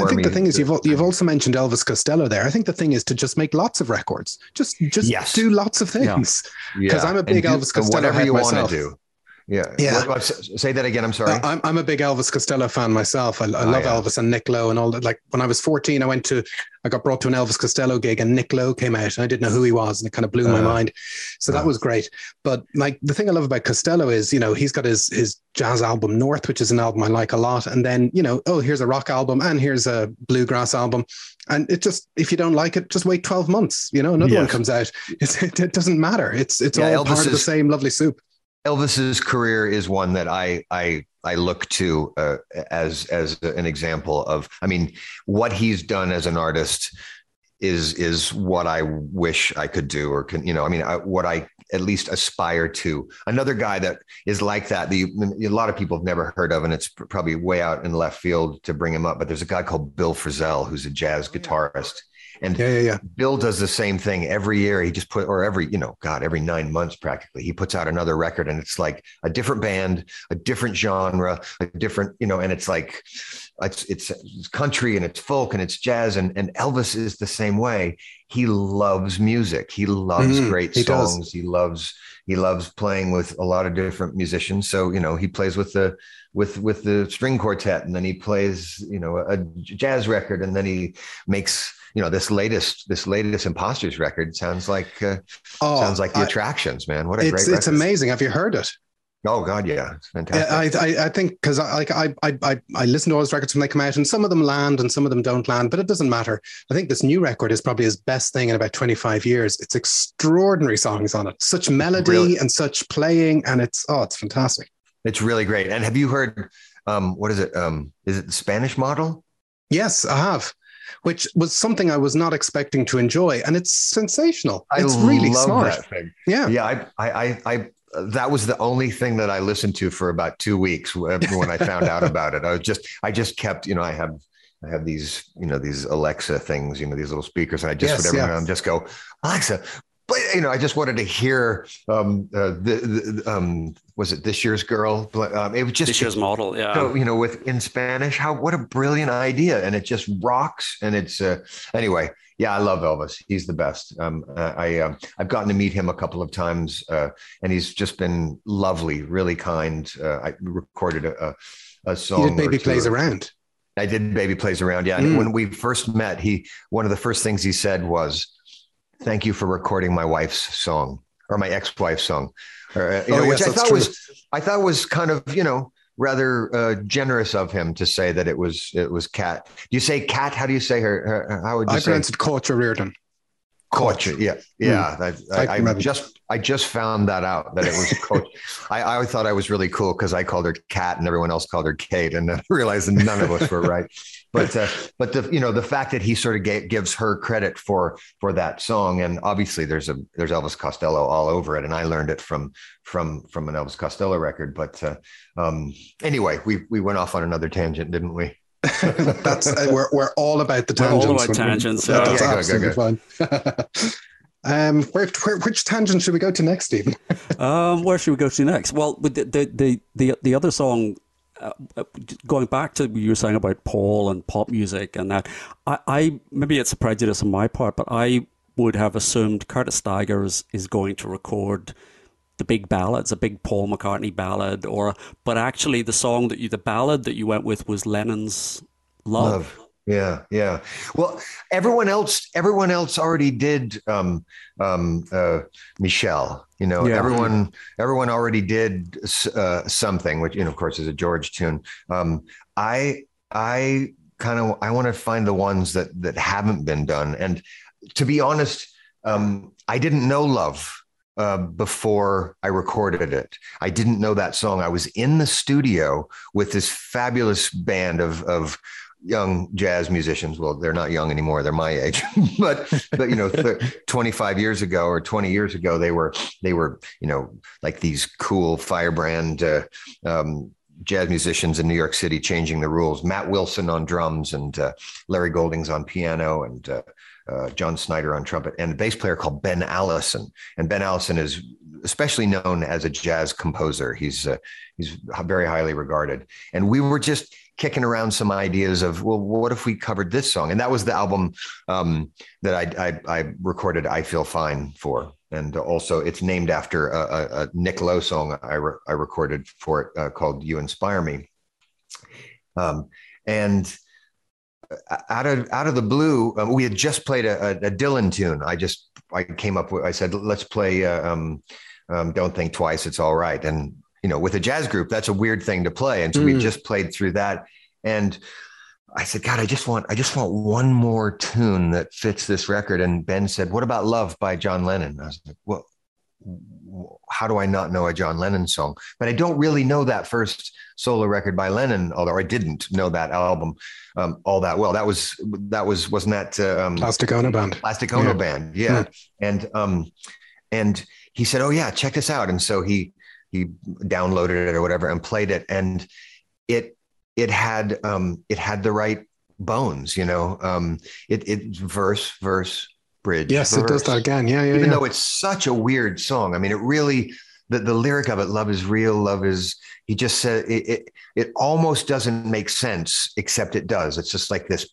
I think the thing is you've you've also mentioned Elvis Costello there. I think the thing is to just make lots of records. Just just yes. do lots of things. Because yeah. I'm a big Elvis Costello whatever you want to do. Yeah. Yeah. What, say that again. I'm sorry. Uh, I'm, I'm a big Elvis Costello fan myself. I, I oh, love yeah. Elvis and Nick Lowe and all that. Like when I was 14, I went to, I got brought to an Elvis Costello gig and Nick Lowe came out and I didn't know who he was and it kind of blew uh, my mind. So uh, that was great. But like the thing I love about Costello is, you know, he's got his, his jazz album North, which is an album I like a lot. And then, you know, oh, here's a rock album and here's a bluegrass album. And it just, if you don't like it, just wait 12 months, you know, another yes. one comes out. [LAUGHS] It, it, doesn't matter. It's, it's yeah, all Elvis part is, of the same lovely soup. Elvis's career is one that I I I look to uh, as as an example of. I mean, what he's done as an artist is is what I wish I could do, or can you know? I mean, I, what I at least aspire to. Another guy that is like that, the, a lot of people have never heard of, and it's probably way out in left field to bring him up, but there's a guy called Bill Frisell, who's a jazz guitarist. And yeah, yeah, yeah. Bill does the same thing every year. He just put, or every, you know, God, every nine months practically, he puts out another record and it's like a different band, a different genre, a different, you know, and it's like, it's, it's, it's country and it's folk and it's jazz. And, and Elvis is the same way. He loves music. He loves mm, great he songs. Does. He loves, he loves playing with a lot of different musicians. So, you know, he plays with the, with with the string quartet and then he plays you know a jazz record and then he makes you know this latest this latest imposters record sounds like uh, oh, sounds like the I, attractions man what a it's, great it's amazing have you heard it Oh God, yeah, it's fantastic. I I, I think because I like I, I I listen to all his records when they come out, and some of them land and some of them don't land, but it doesn't matter. I think this new record is probably his best thing in about twenty five years. It's extraordinary songs on it, such melody really? and such playing, and it's oh, it's fantastic. It's really great. And have you heard um, what is it? Um, is it the Spanish model? Yes, I have which was something I was not expecting to enjoy, and it's sensational. It's I really smart. Yeah, yeah. I, I, I, that was the only thing that I listened to for about two weeks uh, when I found out about it. I was just, I just kept, you know, I have. I have these, you know, these Alexa things, you know, these little speakers, and I just yes, would every yeah. just go, Alexa, but you know, I just wanted to hear um, uh, the, the um, was it this year's girl? Um, it was just this year's model, yeah. So, you know, with in Spanish, how what a brilliant idea, and it just rocks. And it's uh, anyway, yeah, I love Elvis. He's the best. Um, I um, I've gotten to meet him a couple of times, uh, and he's just been lovely, really kind. Uh, I recorded a, a song. He did Baby Plays Around. I did Baby Plays Around. Yeah, mm. when we first met, he one of the first things he said was thank you for recording my wife's song or my ex-wife's song, or, uh, you oh, know, yes, which I thought true. was I thought was kind of you know rather uh, generous of him to say that it was it was Cat. Do you say Cat? How do you say her? her how would you I say? I pronounce it Coach Reardon. Coach, yeah, yeah. Mm. I, I, I just I just found that out that it was [LAUGHS] Coach. I, I thought I was really cool because I called her Cat and everyone else called her Kate, and [LAUGHS] I realized none of us were right. But uh, but the you know the fact that he sort of gave, gives her credit for for that song, and obviously there's a there's Elvis Costello all over it, and I learned it from from from an Elvis Costello record. But uh, um, anyway, we we went off on another tangent, didn't we? [LAUGHS] that's uh, we're, we're all about the tangents. We're all about tangents. Yeah. That's yeah, absolutely go, go, fine. [LAUGHS] um, where, where, which tangent should we go to next, Stephen? [LAUGHS] um, where should we go to next? Well, the the the the, the other song. Uh, uh, going back to what you were saying about Paul and pop music and that, I, I maybe it's a prejudice on my part, but I would have assumed Curtis Stigers is going to record the big ballads, a big Paul McCartney ballad, or but actually the song that you, the ballad that you went with was Lennon's Love. Love. Yeah, yeah. Well, everyone else, everyone else already did um, um, uh, Michelle. You know, yeah. everyone, everyone already did uh, something, which you know, of course, is a George tune. Um, I, I kind of, I want to find the ones that that haven't been done. And to be honest, um, I didn't know Love uh, before I recorded it. I didn't know that song. I was in the studio with this fabulous band of of young jazz musicians. Well, they're not young anymore; they're my age. [LAUGHS] but but you know, [LAUGHS] th- 25 years ago or 20 years ago, they were they were you know like these cool firebrand. Uh, um, jazz musicians in New York City changing the rules. Matt Wilson on drums and uh, Larry Goldings on piano and uh, uh, John Sneider on trumpet, and a bass player called Ben Allison. And Ben Allison is especially known as a jazz composer. He's uh, he's very highly regarded. And we were just kicking around some ideas of well, what if we covered this song? And that was the album um, that I, I, I recorded. I feel fine for. And also, it's named after a, a, a Nick Lowe song I, re- I recorded for it uh, called "You Inspire Me." Um, and out of out of the blue, um, we had just played a, a, Dylan tune. I just I came up with I said let's play uh, um, um, "Don't Think Twice, It's All Right," and you know with a jazz group that's a weird thing to play, and so mm. we just played through that. And I said, God, I just want I just want one more tune that fits this record. And Ben said, What about "Love" by John Lennon? I was like, Well, how do I not know a John Lennon song? But I don't really know that first solo record by Lennon, although I didn't know that album um, all that well. That was that was wasn't that uh, um, Plastic Ono Band? Plastic Ono yeah. Band, yeah. Hmm. And um, and he said, "Oh yeah, check this out." And so he he downloaded it or whatever and played it, and it it had um, it had the right bones. You know, um, it it verse verse bridge. Yes, verse. it does that again. Yeah, yeah. Even yeah. though it's such a weird song, I mean, it really the, the lyric of it, "Love is real, love is." He just said it, it. It almost doesn't make sense, except it does. It's just like this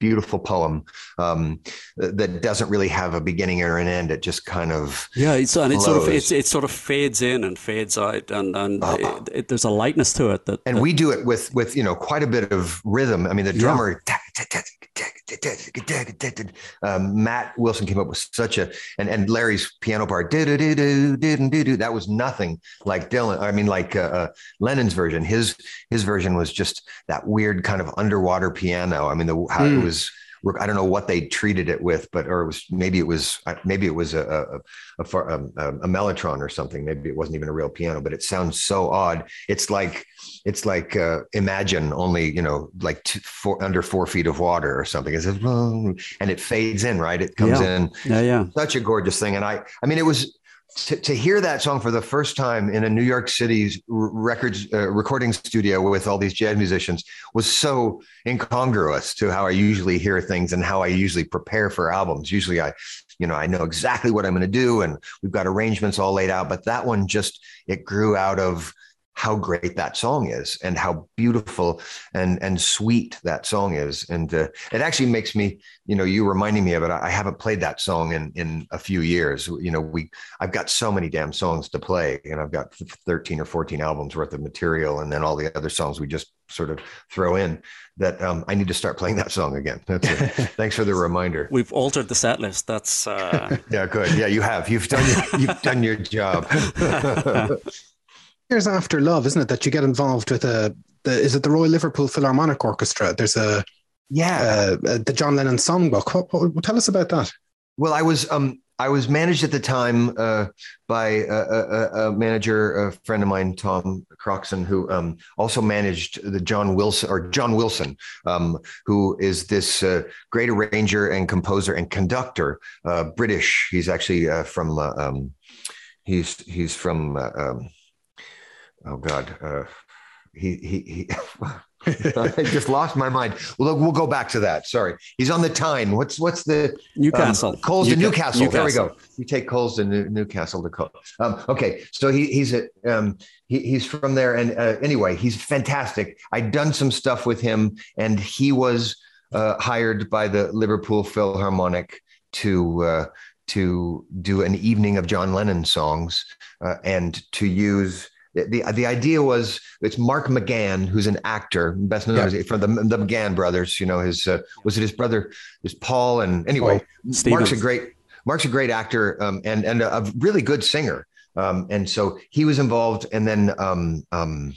beautiful poem um, that doesn't really have a beginning or an end. It just kind of yeah, it's and it sort of it's, it sort of fades in and fades out, and and uh, it, it, there's a lightness to it that. And that, we do it with with you know quite a bit of rhythm. I mean, the drummer. Yeah. Um, Matt Wilson came up with such a and and Larry's piano part that was nothing like Dylan. I mean, like uh, uh, Lennon's version. His his version was just that weird kind of underwater piano. I mean, the how mm. it was I don't know what they treated it with, but or it was maybe it was maybe it was a a, a, a, a mellotron or something. Maybe it wasn't even a real piano, but it sounds so odd. It's like it's like uh, imagine only you know like two, four, under four feet of water or something. It's and it fades in, right? It comes yeah. in. Yeah, yeah. Such a gorgeous thing, and I I mean it was to, to, hear that song for the first time in a New York City records uh, recording studio with all these jazz musicians was so incongruous to how I usually hear things and how I usually prepare for albums. Usually I, you know, I know exactly what I'm going to do and we've got arrangements all laid out, but that one just, it grew out of how great that song is and how beautiful and and sweet that song is and uh, it actually makes me you know you reminding me of it i haven't played that song in in a few years you know we i've got so many damn songs to play and i've got 13 or 14 albums worth of material and then all the other songs we just sort of throw in that um, I need to start playing that song again. That's it. [LAUGHS] Thanks for the reminder. We've altered the set list. That's uh... [LAUGHS] yeah, good. Yeah, you have. You've done your, you've done your job [LAUGHS] years after Love, isn't it, that you get involved with a the, is it the Royal Liverpool Philharmonic Orchestra? There's a yeah uh, the John Lennon songbook. What, what, tell us about that. Well, I was um I was managed at the time uh, by a, a, a, manager, a friend of mine, Tom Croxon, who um, also managed the John Wilson or John Wilson, um, who is this uh, great arranger and composer and conductor, uh, British. He's actually uh, from uh, um, he's he's from uh, um, oh God, uh, he he he. [LAUGHS] I just lost my mind. Well, we'll go back to that. Sorry, he's on the Tyne. What's what's the Newcastle? Um, Coals to Newcastle. Newcastle. There we go. You take Coals to New, Newcastle to Coals. Um, okay, so he, he's a um, he, he's from there, and uh, anyway, he's fantastic. I'd done some stuff with him, and he was uh, hired by the Liverpool Philharmonic to uh, to do an evening of John Lennon songs uh, and to use the, the idea was it's Mark McGann, who's an actor, best known yeah. from the, the McGann brothers. You know, his uh, was it his brother is Paul, and anyway, oh, Mark's a great Mark's a great actor um, and and a, a, really good singer. Um, and so he was involved, and then um, um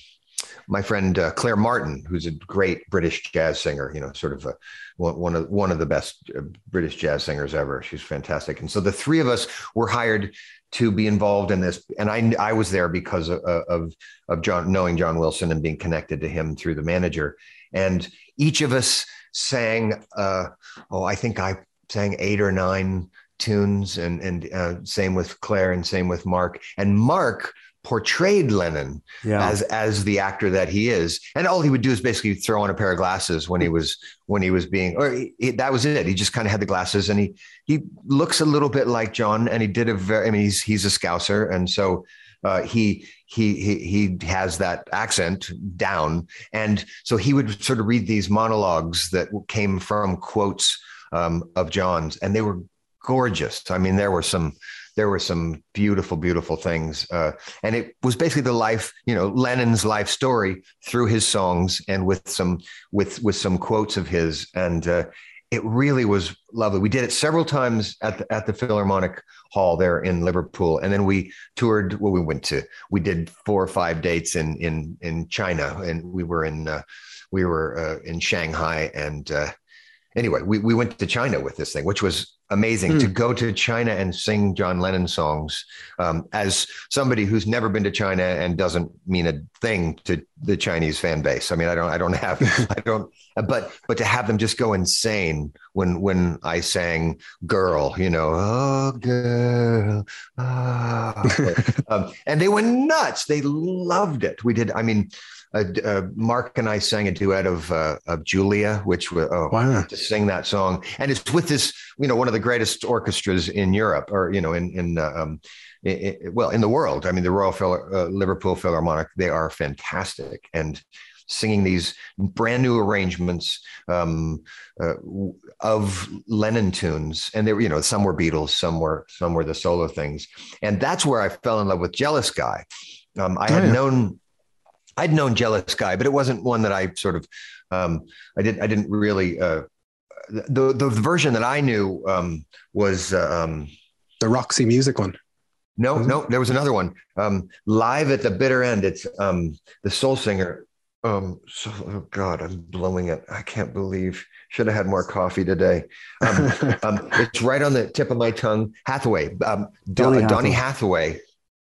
my friend uh, Claire Martin, who's a great British jazz singer, you know, sort of a, one of one of the best uh, British jazz singers ever. She's fantastic, and so the three of us were hired to be involved in this. And I, I was there because of, of, of John, knowing John Wilson and being connected to him through the manager. And each of us sang, uh, oh, I think I sang eight or nine tunes and, and uh, same with Claire and same with Mark. And Mark portrayed Lennon yeah. as as the actor that he is, and all he would do is basically throw on a pair of glasses when he was when he was being, or he, he, that was it. He just kind of had the glasses, and he he looks a little bit like John, and he did a very. I mean, he's he's a Scouser, and so uh, he he he he has that accent down, and so he would sort of read these monologues that came from quotes um, of John's, and they were gorgeous. I mean, there were some there were some beautiful, beautiful things. Uh, and it was basically the life, you know, Lennon's life story through his songs and with some with with some quotes of his. And uh, it really was lovely. We did it several times at the at the Philharmonic Hall there in Liverpool, and then we toured. Well, we went to we did four or five dates in in in China, and we were in uh, we were uh, in Shanghai and uh, anyway, we, we went to China with this thing, which was amazing mm. to go to China and sing John Lennon songs. Um, as somebody who's never been to China and doesn't mean a thing to the Chinese fan base. I mean, I don't, I don't have, [LAUGHS] I don't, but but to have them just go insane when when I sang "Girl," you know, oh girl, ah. [LAUGHS] um, and they went nuts. They loved it. We did. I mean, uh, uh, Mark and I sang a duet of uh, of Julia, which was oh, wow. to sing that song, and it's with this, you know, one of the greatest orchestras in Europe, or you know, in in uh, um, well, in the world. I mean, the Royal Phil- uh, Liverpool Philharmonic, they are fantastic, and singing these brand new arrangements um, uh, of Lennon tunes, and they were, you know, some were Beatles, some were some were the solo things, and that's where I fell in love with Jealous Guy. Um, I had oh, yeah. known I'd known Jealous Guy, but it wasn't one that I sort of um, I didn't I didn't really uh, the the version that I knew um, was uh, um, the Roxy Music one. No, no, there was another one. Um, live at the bitter end. It's um, the soul singer. Um, so, oh God, I'm blowing it. I can't believe. Should have had more coffee today. Um, [LAUGHS] um, it's right on the tip of my tongue. Hathaway, um, Donny, Donny Hathaway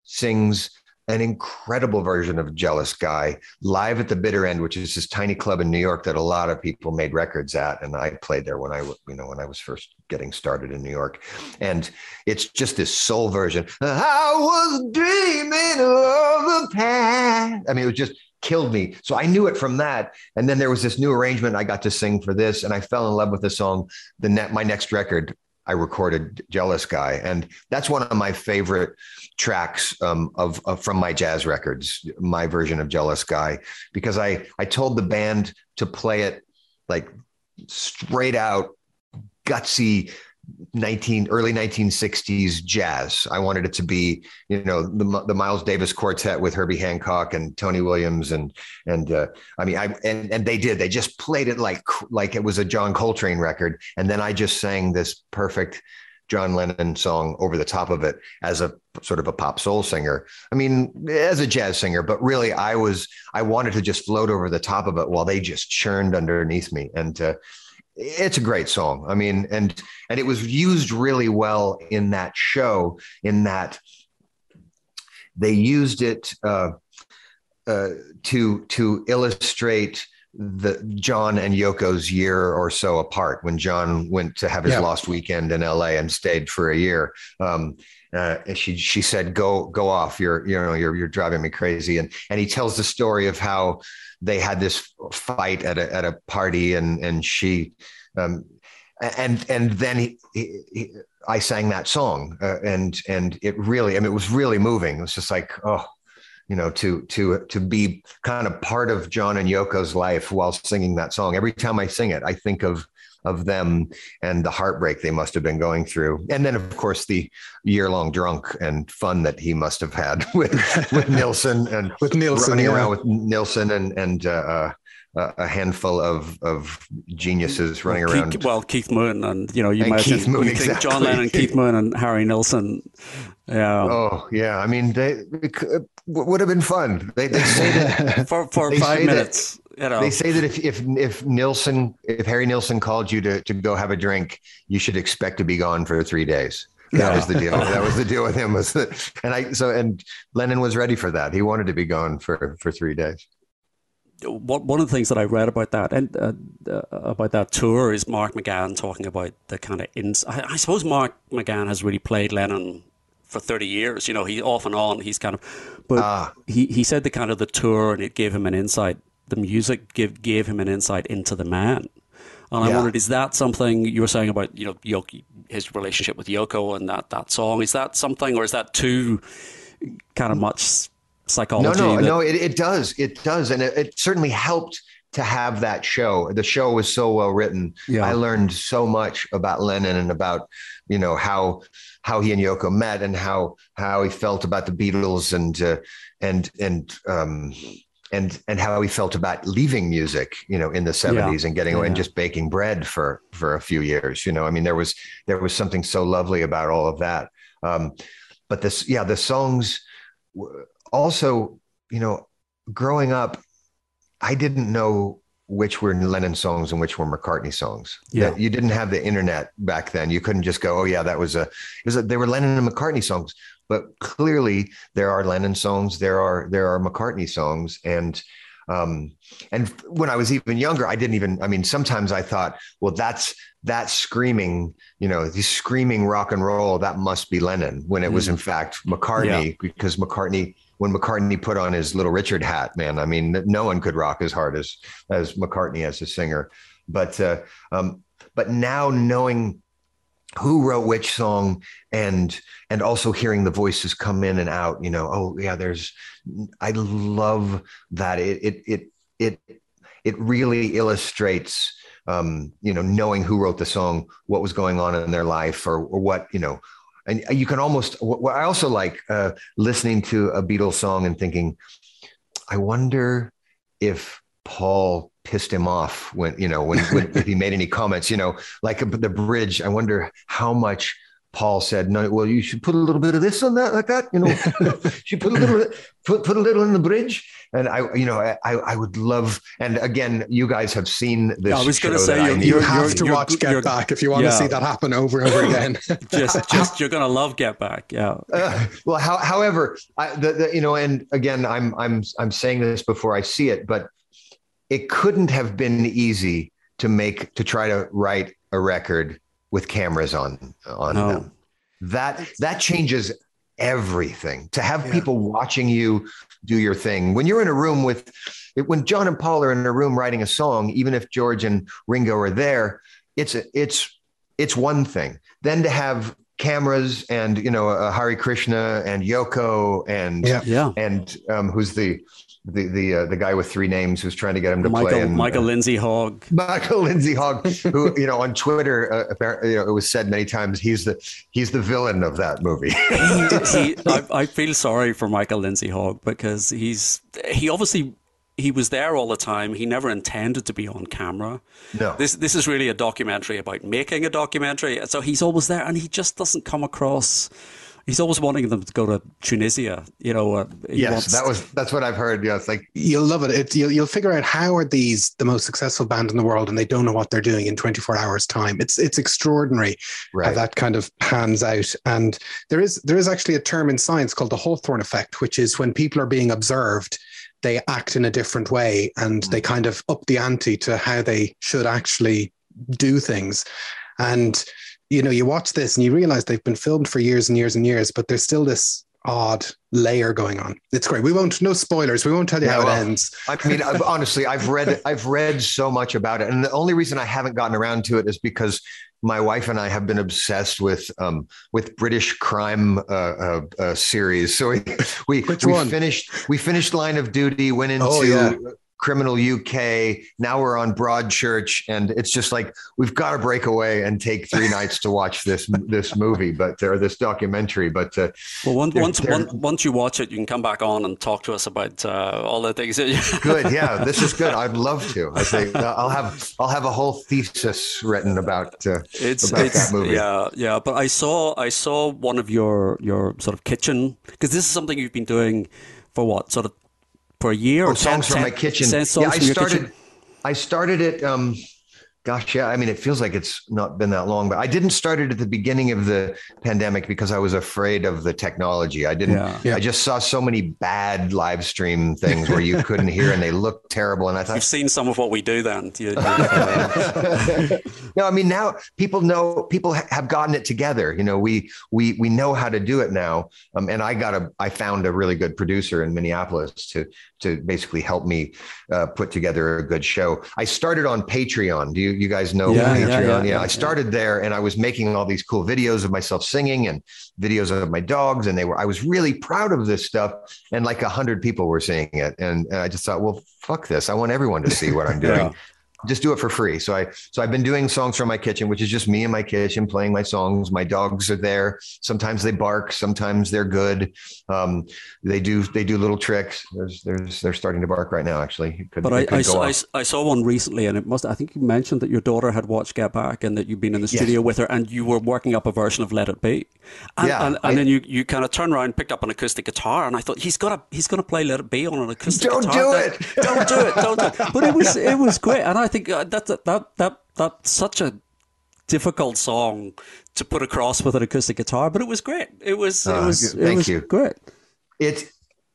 sings an incredible version of Jealous Guy live at the Bitter End, which is this tiny club in New York that a lot of people made records at, and I played there when I, you know, when I was first getting started in New York, and it's just this soul version. I was dreaming of the past. I mean, it was just killed me. So I knew it from that, and then there was this new arrangement I got to sing for this, and I fell in love with the song. The net, my next record, I recorded Jealous Guy. And that's one of my favorite tracks um, of, of, from my jazz records, my version of Jealous Guy, because I, I told the band to play it like straight out gutsy 19 early 1960s jazz. I wanted it to be, you know, the, the Miles Davis quartet with Herbie Hancock and Tony Williams and and uh, I mean, I and and they did. They just played it like like it was a John Coltrane record, and then I just sang this perfect John Lennon song over the top of it as a sort of a pop soul singer. I mean, as a jazz singer, but really, I was I wanted to just float over the top of it while they just churned underneath me and. Uh, it's a great song. I mean, and and it was used really well in that show. In that they used it uh, uh, to to illustrate the John and Yoko's year or so apart when John went to have his yeah. lost weekend in LA and stayed for a year. Um, uh, and she she said, "Go go off. You're you know you're you're driving me crazy." And and he tells the story of how they had this fight at a at a party, and and she, um, and and then he, he, he I sang that song, uh, and and it really I mean it was really moving. It was just like oh you know to to to be kind of part of John and Yoko's life while singing that song. Every time I sing it, I think of of them and the heartbreak they must have been going through. And then, of course, the year long drunk and fun that he must have had [LAUGHS] with, with Nilsson and [LAUGHS] with Nilsson running yeah. around with Nilsson and, and, uh, uh, a handful of of geniuses running well, around. Keith, well, Keith Moon, and you know, you and imagine Keith Moon, you exactly. John Lennon, Keith Moon, and Harry Nilsson. Yeah. Oh, yeah. I mean, they would have been fun. They, they say that [LAUGHS] for for five minutes. That, you know. They say that if if if Nilsson, if Harry Nilsson called you to to go have a drink, you should expect to be gone for three days. That yeah. was the deal. that was the [LAUGHS] deal with him. Was that, and I so and Lennon was ready for that. He wanted to be gone for for three days. One of the things that I read about that and uh, uh, about that tour is Mark McGann talking about the kind of ins. I, I suppose Mark McGann has really played Lennon for 30 years. You know, he off and on, he's kind of, but ah. he, he said the kind of the tour and it gave him an insight the music give, gave him an insight into the man. And yeah. I wondered, is that something you were saying about, you know, Yoko, his relationship with Yoko and that, that song? Is that something, or is that too kind of much psychology? No, no, that- no, it, it does. It does. And it, it, certainly helped to have that show. The show was so well written. Yeah. I learned so much about Lennon and about, you know, how, how he and Yoko met and how, how he felt about the Beatles and, uh, and, and, um, and and how he felt about leaving music you know in the 70s yeah. and getting yeah. and just baking bread for for a few years you know i mean there was there was something so lovely about all of that um but this yeah the songs also you know growing up i didn't know which were Lennon songs and which were McCartney songs. Yeah. You didn't have the internet back then. You couldn't just go, oh yeah, that was a, it was a, they were Lennon and McCartney songs. But clearly there are Lennon songs, there are there are McCartney songs, and um, and when I was even younger, I didn't even. I mean, sometimes I thought, well, that's that screaming, you know, the screaming rock and roll. That must be Lennon. When it mm. was in fact McCartney, yeah. because McCartney when McCartney put on his little Richard hat, man, I mean, no one could rock as hard as as McCartney as a singer. But uh, um, but now knowing who wrote which song and and also hearing the voices come in and out, you know, oh yeah, there's I love that. It it it it it really illustrates um, you know, knowing who wrote the song, what was going on in their life, or, or what, you know, and you can almost what i also like uh, listening to a beatles song and thinking i wonder if paul pissed him off when you know when, when if he made any comments you know like the bridge i wonder how much Paul said, "No, well, you should put a little bit of this on that, like that, you know. [LAUGHS] [LAUGHS] you put a little, put put a little in the bridge." And I, you know, I I would love. And again, you guys have seen this. I was going to say, you, you have to watch Get Back if you want yeah. to see that happen over and over [LAUGHS] again. just, just you're going to love Get Back, yeah. Uh, well, how, however, I, the, the, you know, and again, I'm I'm I'm saying this before I see it, but it couldn't have been easy to make to try to write a record with cameras on on oh. them. That that changes everything. To have yeah. people watching you do your thing when you're in a room with when John and Paul are in a room writing a song, even if George and Ringo are there, it's it's it's one thing. Then to have cameras and you know uh, Hare Krishna and Yoko and yeah, yeah. and um, who's the the the uh, the guy with three names who's trying to get him to Michael, play. And, Michael uh, Lindsay Hogg. [LAUGHS] Michael Lindsay Hogg, who you know on Twitter, uh, apparently you know, it was said many times he's the he's the villain of that movie. he, I, I, feel sorry for Michael Lindsay Hogg because he's he obviously he was there all the time. He never intended to be on camera. No. This this is really a documentary about making a documentary. So he's always there, and he just doesn't come across he's always wanting them to go to Tunisia. You know, uh, yes, wants... that was that's what I've heard. Yeah, it's like you'll love it. It's, you'll you'll figure out how are these the most successful band in the world, and they don't know what they're doing in 24 hours time. It's it's extraordinary right. how that kind of pans out. And there is there is actually a term in science called the Hawthorne effect, which is when people are being observed. They act in a different way and they hmm. kind of up the ante to how they should actually do things. And you know, you watch this and you realize they've been filmed for years and years and years, but there's still this odd layer going on. It's great. We won't no spoilers. We won't tell you yeah, how well, it ends. I mean, I've, [LAUGHS] honestly, I've read I've read so much about it, and the only reason I haven't gotten around to it is because my wife and I have been obsessed with um, with British crime uh, uh, uh, series. So we we, we finished we finished Line of Duty, went oh, into oh, yeah. Criminal UK. Now we're on Broadchurch, and it's just like we've got to break away and take three [LAUGHS] nights to watch this this movie, but or this documentary. But uh, well, once once once you watch it, you can come back on and talk to us about uh, all the things. That you- [LAUGHS] good, yeah, this is good. I'd love to. I think I'll have I'll have a whole thesis written about uh, it's, about it's, that movie. Yeah, yeah. But I saw I saw one of your your sort of kitchen because this is something you've been doing for what sort of for a year oh, or songs ten, from my kitchen. yeah, I started. I started it. Um, gosh, yeah. I mean, it feels like it's not been that long, but I didn't start it at the beginning of the pandemic because I was afraid of the technology. I didn't. Yeah. Yeah. I just saw so many bad live stream things where you couldn't hear and they looked terrible. And I thought you've seen some of what we do then. [LAUGHS] no, I mean now people know people have gotten it together. You know, we we we know how to do it now. Um, and I got a I found a really good producer in Minneapolis to to basically help me uh, put together a good show. I started on Patreon. Do you you guys know yeah, Patreon? Yeah, yeah, yeah, I started there and I was making all these cool videos of myself singing and videos of my dogs, and they were I was really proud of this stuff. And like a hundred people were seeing it, and, and, I just thought, well, fuck this! I want everyone to see what I'm [LAUGHS] doing. Just do it for free. So I so I've been doing songs from my kitchen, which is just me in my kitchen playing my songs. My dogs are there. Sometimes they bark. Sometimes they're good. Um, they do they do little tricks. There's there's they're starting to bark right now. Actually, could, but I I saw, I, I saw, one recently, and it must. I think you mentioned that your daughter had watched Get Back, and that you've been in the studio yes. with her, and you were working up a version of Let It Be. And, yeah, and, and I, then you, you kind of turned around, and picked up an acoustic guitar, and I thought he's got to he's going to play Let It Be on an acoustic don't guitar. Do it. don't do it! Don't do it! But it was it was great, and I think uh, that that that that that's such a difficult song to put across with an acoustic guitar, but it was great. It was it uh, was uh, it was you. great. It's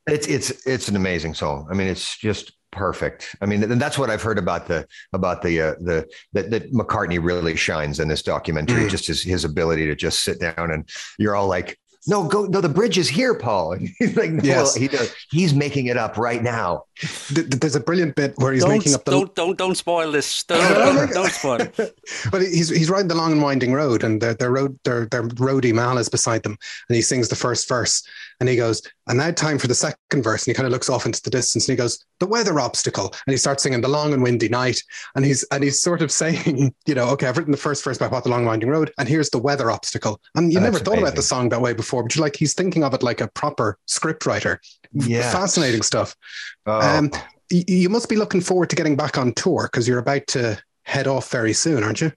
it's it's it's an amazing song. I mean, it's just perfect. I mean, and that's what I've heard about the about the uh, the that, that McCartney really shines in this documentary. Mm. Just his his ability to just sit down and you're all like, no, go, no, the bridge is here, Paul. And [LAUGHS] he's like, no, yes. he does, he's making it up right now. There's a brilliant bit where he's don't, making up the. Don't, don't, don't spoil this. Don't, [LAUGHS] don't, don't spoil it. [LAUGHS] but he's, he's riding the long and winding road and their, their road, their, their roadie Mal is beside them and he sings the first verse and he goes, and now time for the second verse. And he kind of looks off into the distance and he goes, the weather obstacle. And he starts singing the long and windy night. And he's, and he's sort of [LAUGHS] saying, you know, okay, I've written the first verse about what the long winding road and here's the weather obstacle. And you oh, never thought amazing. about the song that way before, but you're like, he's thinking of it like a proper script writer. Yeah. Fascinating stuff. Oh. Um, you must be looking forward to getting back on tour because you're about to head off very soon, aren't you?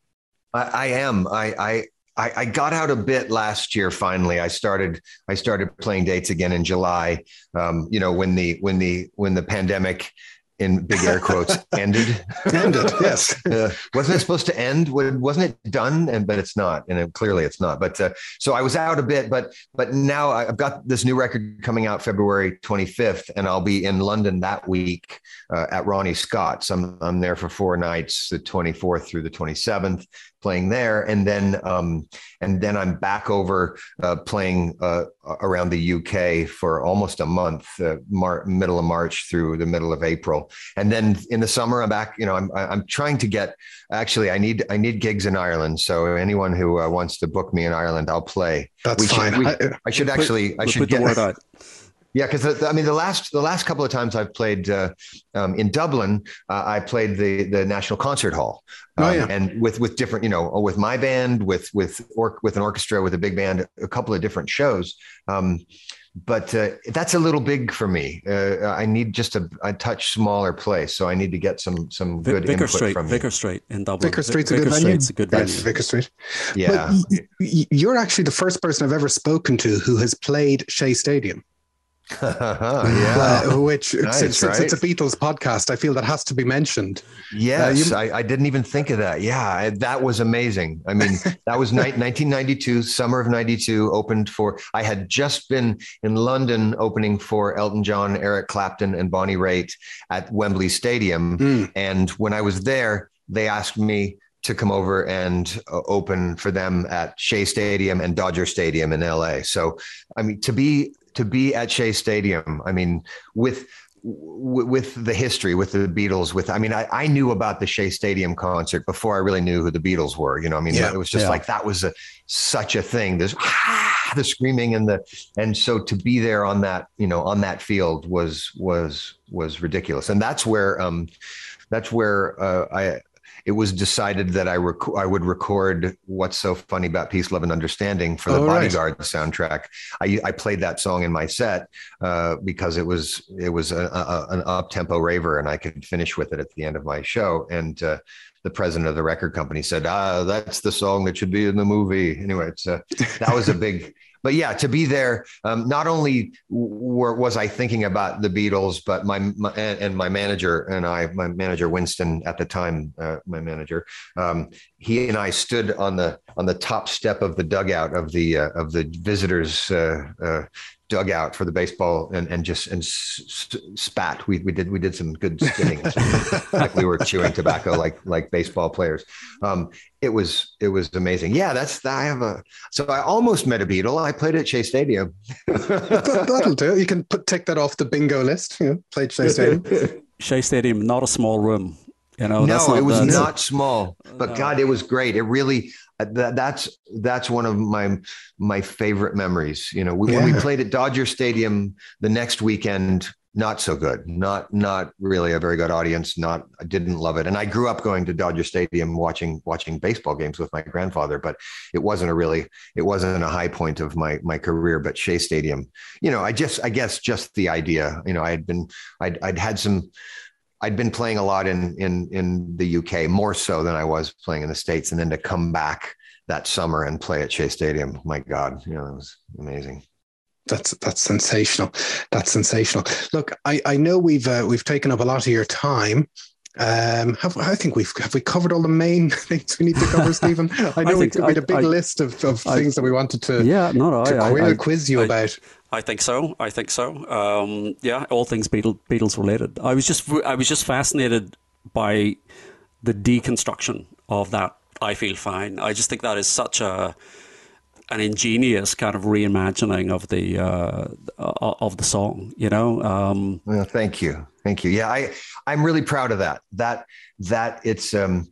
I, I am. I, I I, I, got out a bit last year. Finally, I started. I started playing dates again in July. Um, you know, when the when the when the pandemic in big air quotes [LAUGHS] ended ended [LAUGHS] yes uh, wasn't it supposed to end wasn't it done and but it's not and it, clearly it's not but uh, so i was out a bit but but now i've got this new record coming out february 25th and i'll be in london that week uh, at ronnie scott's I'm, I'm there for four nights the 24th through the 27th playing there, and then um, and then I'm back over uh, playing uh, around the UK for almost a month, uh, Mar- middle of March through the middle of April, and then in the summer I'm back. You know, I'm I'm trying to get. Actually, I need I need gigs in Ireland. So anyone who uh, wants to book me in Ireland, I'll play. That's we fine. Should, we, I, I, should actually. I should get. The word [LAUGHS] out. Yeah, because I mean the last the last couple of times I've played uh, um, in Dublin, uh, I played the the National Concert Hall, oh, um, oh, yeah. and with with different you know with my band with with or, with an orchestra with a big band, a couple of different shows. Um, but uh, that's a little big for me. Uh, I need just a, a, touch smaller place, so I need to get some some good Vicar input Street, from Vicar Street in Dublin. Vicar Street's Vicar a good Street's venue. a good venue. That's Vicar Street. Yeah, but you're actually the first person I've ever spoken to who has played Shea Stadium. [LAUGHS] yeah, uh, which nice, since, right? since, it's a Beatles podcast, I feel that has to be mentioned. Yes, uh, you... I, I, didn't even think of that. Yeah, I, that was amazing. I mean, [LAUGHS] that was ni- 1992, summer of '92. Opened for. I had just been in London opening for Elton John, Eric Clapton, and Bonnie Raitt at Wembley Stadium. Mm. And when I was there, they asked me to come over and uh, open for them at Shea Stadium and Dodger Stadium in LA. So, I mean, to be to be at Shea Stadium. I mean, with with the history with the Beatles with I mean I, I knew about the Shea Stadium concert before I really knew who the Beatles were you know I mean yeah, it was just yeah. like that was a, such a thing this ah, the screaming and the and so to be there on that you know on that field was was was ridiculous and that's where um that's where uh, I it was decided that I rec- I would record "What's So Funny About Peace, Love, and Understanding" for the oh, Bodyguard right. soundtrack. I, I played that song in my set uh, because it was it was a, a, an up tempo raver, and I could finish with it at the end of my show. And uh, the president of the record company said, "Ah, that's the song that should be in the movie." Anyway, it's uh, that was a big but yeah, to be there, um, not only were, was I thinking about the Beatles, but my, my, and my manager and I, my manager Winston at the time, uh, my manager, um, he and I stood on the on the top step of the dugout of the uh, of the visitors uh, dugout for the baseball and, and just and spat. We, we did we did some good spitting, [LAUGHS] like we were chewing tobacco, like like baseball players. Um, it was it was amazing. Yeah, that's I have a so I almost met a Beatle. I played at Shea Stadium. that, will do. You can put take that off the bingo list. You know, played Shea Stadium. Shea Stadium, not a small room. You know, no, not, it was not small, oh, but no. God, it was great. It really uh, that, that's that's one of my my favorite memories. You know, we, yeah. when we played at Dodger Stadium the next weekend, not so good. Not not really a very good audience. Not I didn't love it. And I grew up going to Dodger Stadium watching watching baseball games with my grandfather, but it wasn't a really it wasn't a high point of my my career. But Shea Stadium, you know, I just I guess just the idea. You know, I had been I'd I'd had some. I'd been playing a lot in in in the UK more so than I was playing in the states, and then to come back that summer and play at Shea Stadium, my God, you know, it was amazing that's that's sensational. That's sensational. Look, I, I know we've uh, we've taken up a lot of your time. Um, have, I think we've have we covered all the main [LAUGHS] things we need to cover, [LAUGHS] Stephen. I know I we, we had a big I, list of, of I, things that we wanted to yeah, no, to I, quiz you about. I think so. I think so. Um, yeah, all things Beatles, Beatles related. I was just I was just fascinated by the deconstruction of that. I feel fine. I just think that is such a an ingenious kind of reimagining of the uh, of the song. You know. Um, well, thank you, thank you. Yeah, I I'm really proud of that. That that it's um,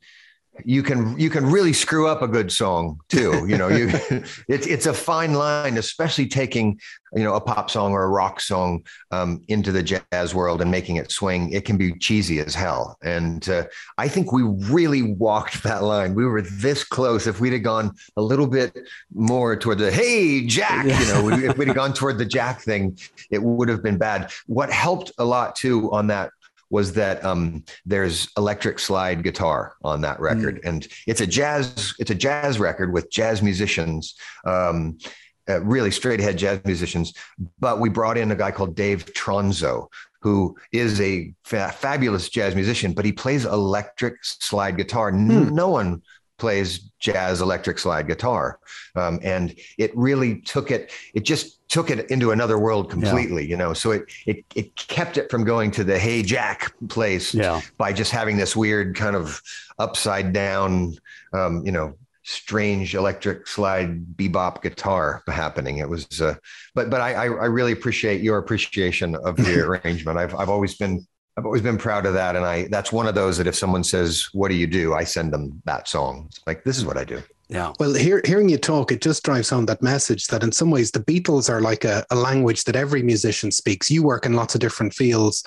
you can you can really screw up a good song too. You know, you [LAUGHS] [LAUGHS] it's it's a fine line, especially taking you know a pop song or a rock song um, into the jazz world and making it swing. It can be cheesy as hell, and uh, I think we really walked that line. We were this close. If we'd have gone a little bit more toward the "Hey Jack," you know, if we'd have [LAUGHS] gone toward the Jack thing, it would have been bad. What helped a lot too on that was that um, there's electric slide guitar on that record, mm. and it's a jazz it's a jazz record with jazz musicians. Um, uh, really straight ahead jazz musicians, but we brought in a guy called Dave Tronzo, who is a fa- fabulous jazz musician, but he plays electric slide guitar. Hmm. No one plays jazz electric slide guitar, um, and it really took it. It just took it into another world completely, yeah. you know. So it it it kept it from going to the Hey Jack place yeah. by just having this weird kind of upside down, um, you know, strange electric slide bebop guitar happening. It was, uh, but but I I really appreciate your appreciation of the [LAUGHS] arrangement. I've I've always been I've always been proud of that, and I that's one of those that if someone says, "What do you do?" I send them that song. It's like this is what I do. Yeah. Well, hear, hearing you talk, it just drives home that message that in some ways the Beatles are like a, a language that every musician speaks. You work in lots of different fields,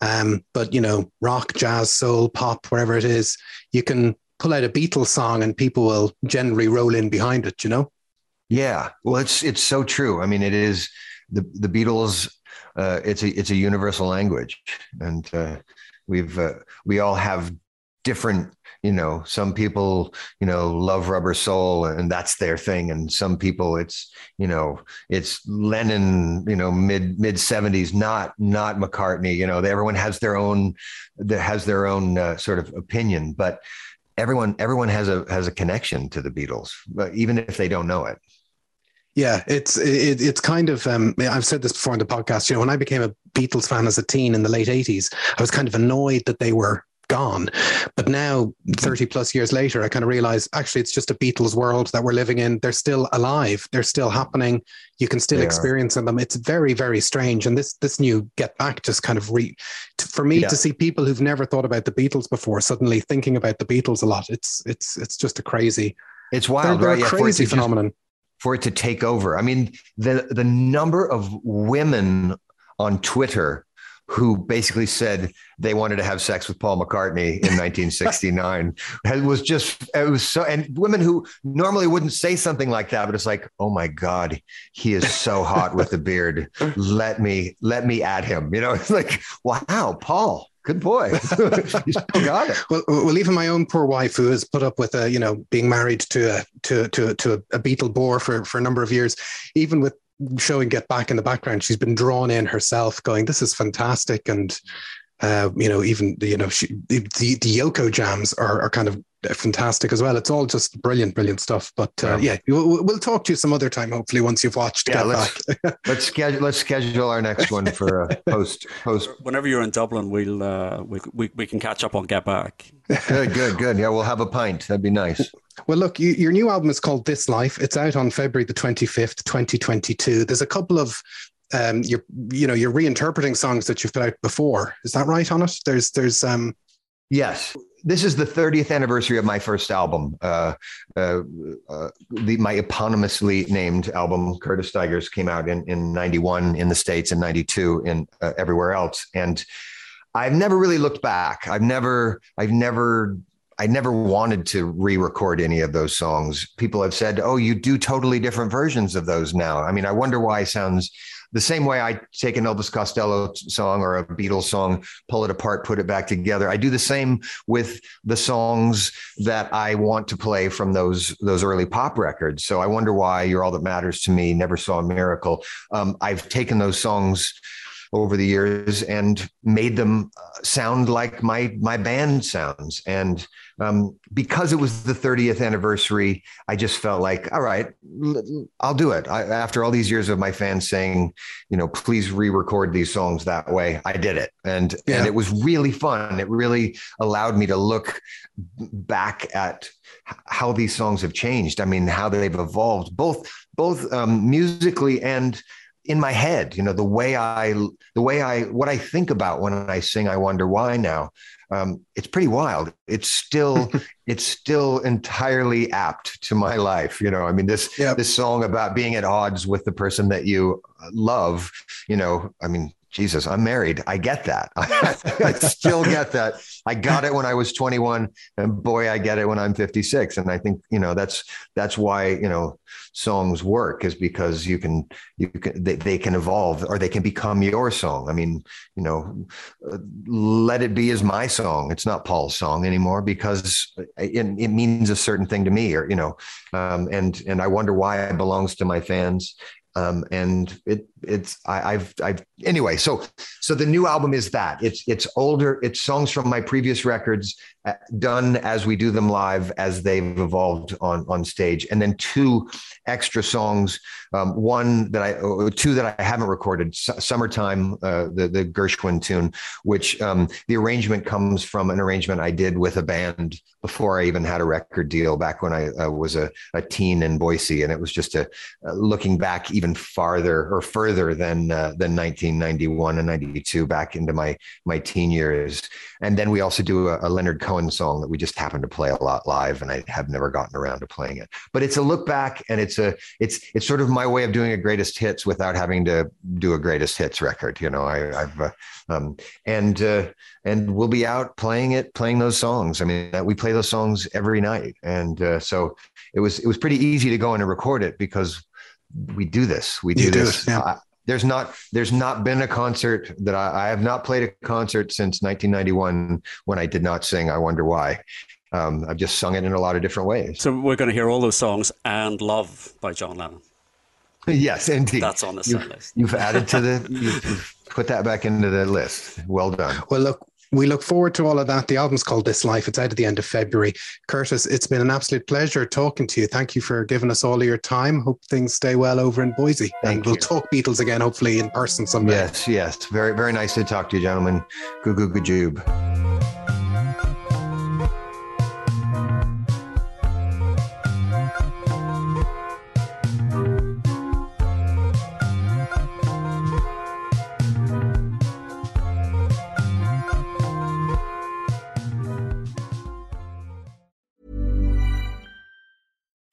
um, but you know, rock, jazz, soul, pop, wherever it is, you can pull out a Beatles song and people will generally roll in behind it. You know. Yeah. Well, it's it's so true. I mean, it is the the Beatles. Uh, it's a it's a universal language, and uh, we've uh, we all have different you know some people you know love rubber soul and that's their thing. And some people it's you know it's lennon you know mid mid 70s not not mccartney you know everyone has their own that has their own uh, sort of opinion but everyone everyone has a has a connection to the beatles even if they don't know it yeah, it's it, it's kind of um, I've said this before in the podcast. You know, when I became a Beatles fan as a teen in the late '80s, I was kind of annoyed that they were gone. But now, 30 plus years later, I kind of realize actually it's just a Beatles world that we're living in. They're still alive. They're still happening. You can still experience them. It's very, very strange. And this this new Get Back just kind of re for me yeah. to see people who've never thought about the Beatles before suddenly thinking about the Beatles a lot. It's it's it's just a crazy. It's wild, they're, they're right? A crazy phenomenon. Just, for it to take over. I mean, the the number of women on Twitter who basically said they wanted to have sex with Paul McCartney in [LAUGHS] 1969. it was just, it was so, and women who normally wouldn't say something like that, but it's like, oh my God, he is so hot with the beard. [LAUGHS] Let me, let me add him. You know, [LAUGHS] it's like, wow, Paul. Good boy. [LAUGHS] you still got it. Well, well, even my own poor wife, who has put up with a, you know, being married to a to to to a, Beatle bore for for a number of years, even with showing Get Back in the background, she's been drawn in herself, going, "This is fantastic," and uh, you know, even you know, she, the the Yoko jams are are kind of fantastic as well. It's all just brilliant, brilliant stuff. But uh, yeah, we'll, we'll, talk to you some other time, hopefully, once you've watched. Yeah, let's, Back. [LAUGHS] let's schedule let's schedule our next one for a [LAUGHS] post post. Whenever you're in Dublin, we'll uh, we, we we can catch up on Get Back. good, good, good. Yeah, we'll have a pint. That'd be nice. Well, look, you, your new album is called This Life. It's out on February the 25th, 2022. There's a couple of um, you're you know you're reinterpreting songs that you've put out before. Is that right on it? There's there's um yes this is the 30th anniversary of my first album, uh, uh, uh, the, my eponymously named album, Curtis Stigers, came out in, in 91 in the States and 92 in uh, everywhere else. And I've never really looked back. I've never, I've never I never wanted to re-record any of those songs. People have said, "Oh, you do totally different versions of those now." I mean, I wonder why it sounds the same way I take an Elvis Costello song or a Beatles song, pull it apart, put it back together. I do the same with the songs that I want to play from those those early pop records. So I wonder why "You're All That Matters to Me," "Never Saw a Miracle." Um, I've taken those songs over the years and made them uh, sound like my my band sounds. And um, because it was the 30th anniversary, I just felt like, all right, I'll do it. I, after all these years of my fans saying, you know, please re-record these songs that way, I did it, and yeah. and it was really fun. It really allowed me to look back at how these songs have changed. I mean, how they've evolved, both both um, musically and in my head you know the way i the way i what i think about when i sing i wonder why now um, it's pretty wild it's still [LAUGHS] it's still entirely apt to my life you know i mean this yep. this song about being at odds with the person that you love you know i mean Jesus, I'm married. I get that. [LAUGHS] I still get that. I got it when I was 21, and boy, I get it when I'm 56. And I think you know that's that's why you know songs work is because you can you can they, they can evolve or they can become your song. I mean, you know, "Let It Be" is my song. It's not Paul's song anymore because it, it means a certain thing to me, or you know, um, and and I wonder why it belongs to my fans um, and it it's I, have I've anyway. So so the new album is that it's it's older. It's songs from my previous records done as we do them live as they've evolved on on stage, and then two extra songs. Um, one that I uh, two that I haven't recorded. S- Summertime, uh, the the Gershwin tune, which um, the arrangement comes from an arrangement I did with a band before I even had a record deal back when I uh, was a, a teen in Boise, and it was just a uh, looking back even farther or further than uh, than 1991 and 92 back into my my teen years. And then we also do a, a, Leonard Cohen song that we just happen to play a lot live, and I have never gotten around to playing it. But it's a look back, and it's a it's it's sort of my way of doing a greatest hits without having to do a greatest hits record. You know, I, have uh, um, and uh, and we'll be out playing it, playing those songs. I mean, that we play those songs every night, and uh, so it was it was pretty easy to go in and record it because we do this. We do, do this. Yeah. I, there's not there's not been a concert that I, I, have not played a concert since 1991 when I did not sing. I wonder why. Um, I've just sung it in a lot of different ways. So we're going to hear all those songs and "Love" by John Lennon. [LAUGHS] Yes, indeed. That's on the you've, list. You've added to the. [LAUGHS] You've put that back into the list. Well done. Well, look, we look forward to all of that. The album's called This Life. It's out at the end of February. Curtis, it's been an absolute pleasure talking to you. Thank you for giving us all of your time. Hope things stay well over in Boise. Thank and we'll talk Beatles again, hopefully in person someday. Yes, yes. Very, very nice to talk to you, gentlemen. Goo goo goo jube.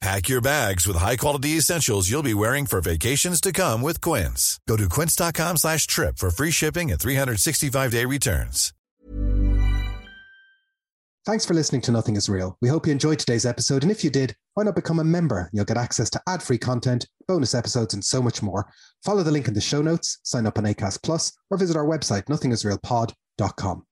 Pack your bags with high-quality essentials you'll be wearing for vacations to come with Quince. Go to quince.com slash trip for free shipping and 365-day returns. Thanks for listening to Nothing is Real. We hope you enjoyed today's episode, and if you did, why not become a member? You'll get access to ad-free content, bonus episodes, and so much more. Follow the link in the show notes, sign up on Acast Plus, or visit our website, nothingisrealpod.com.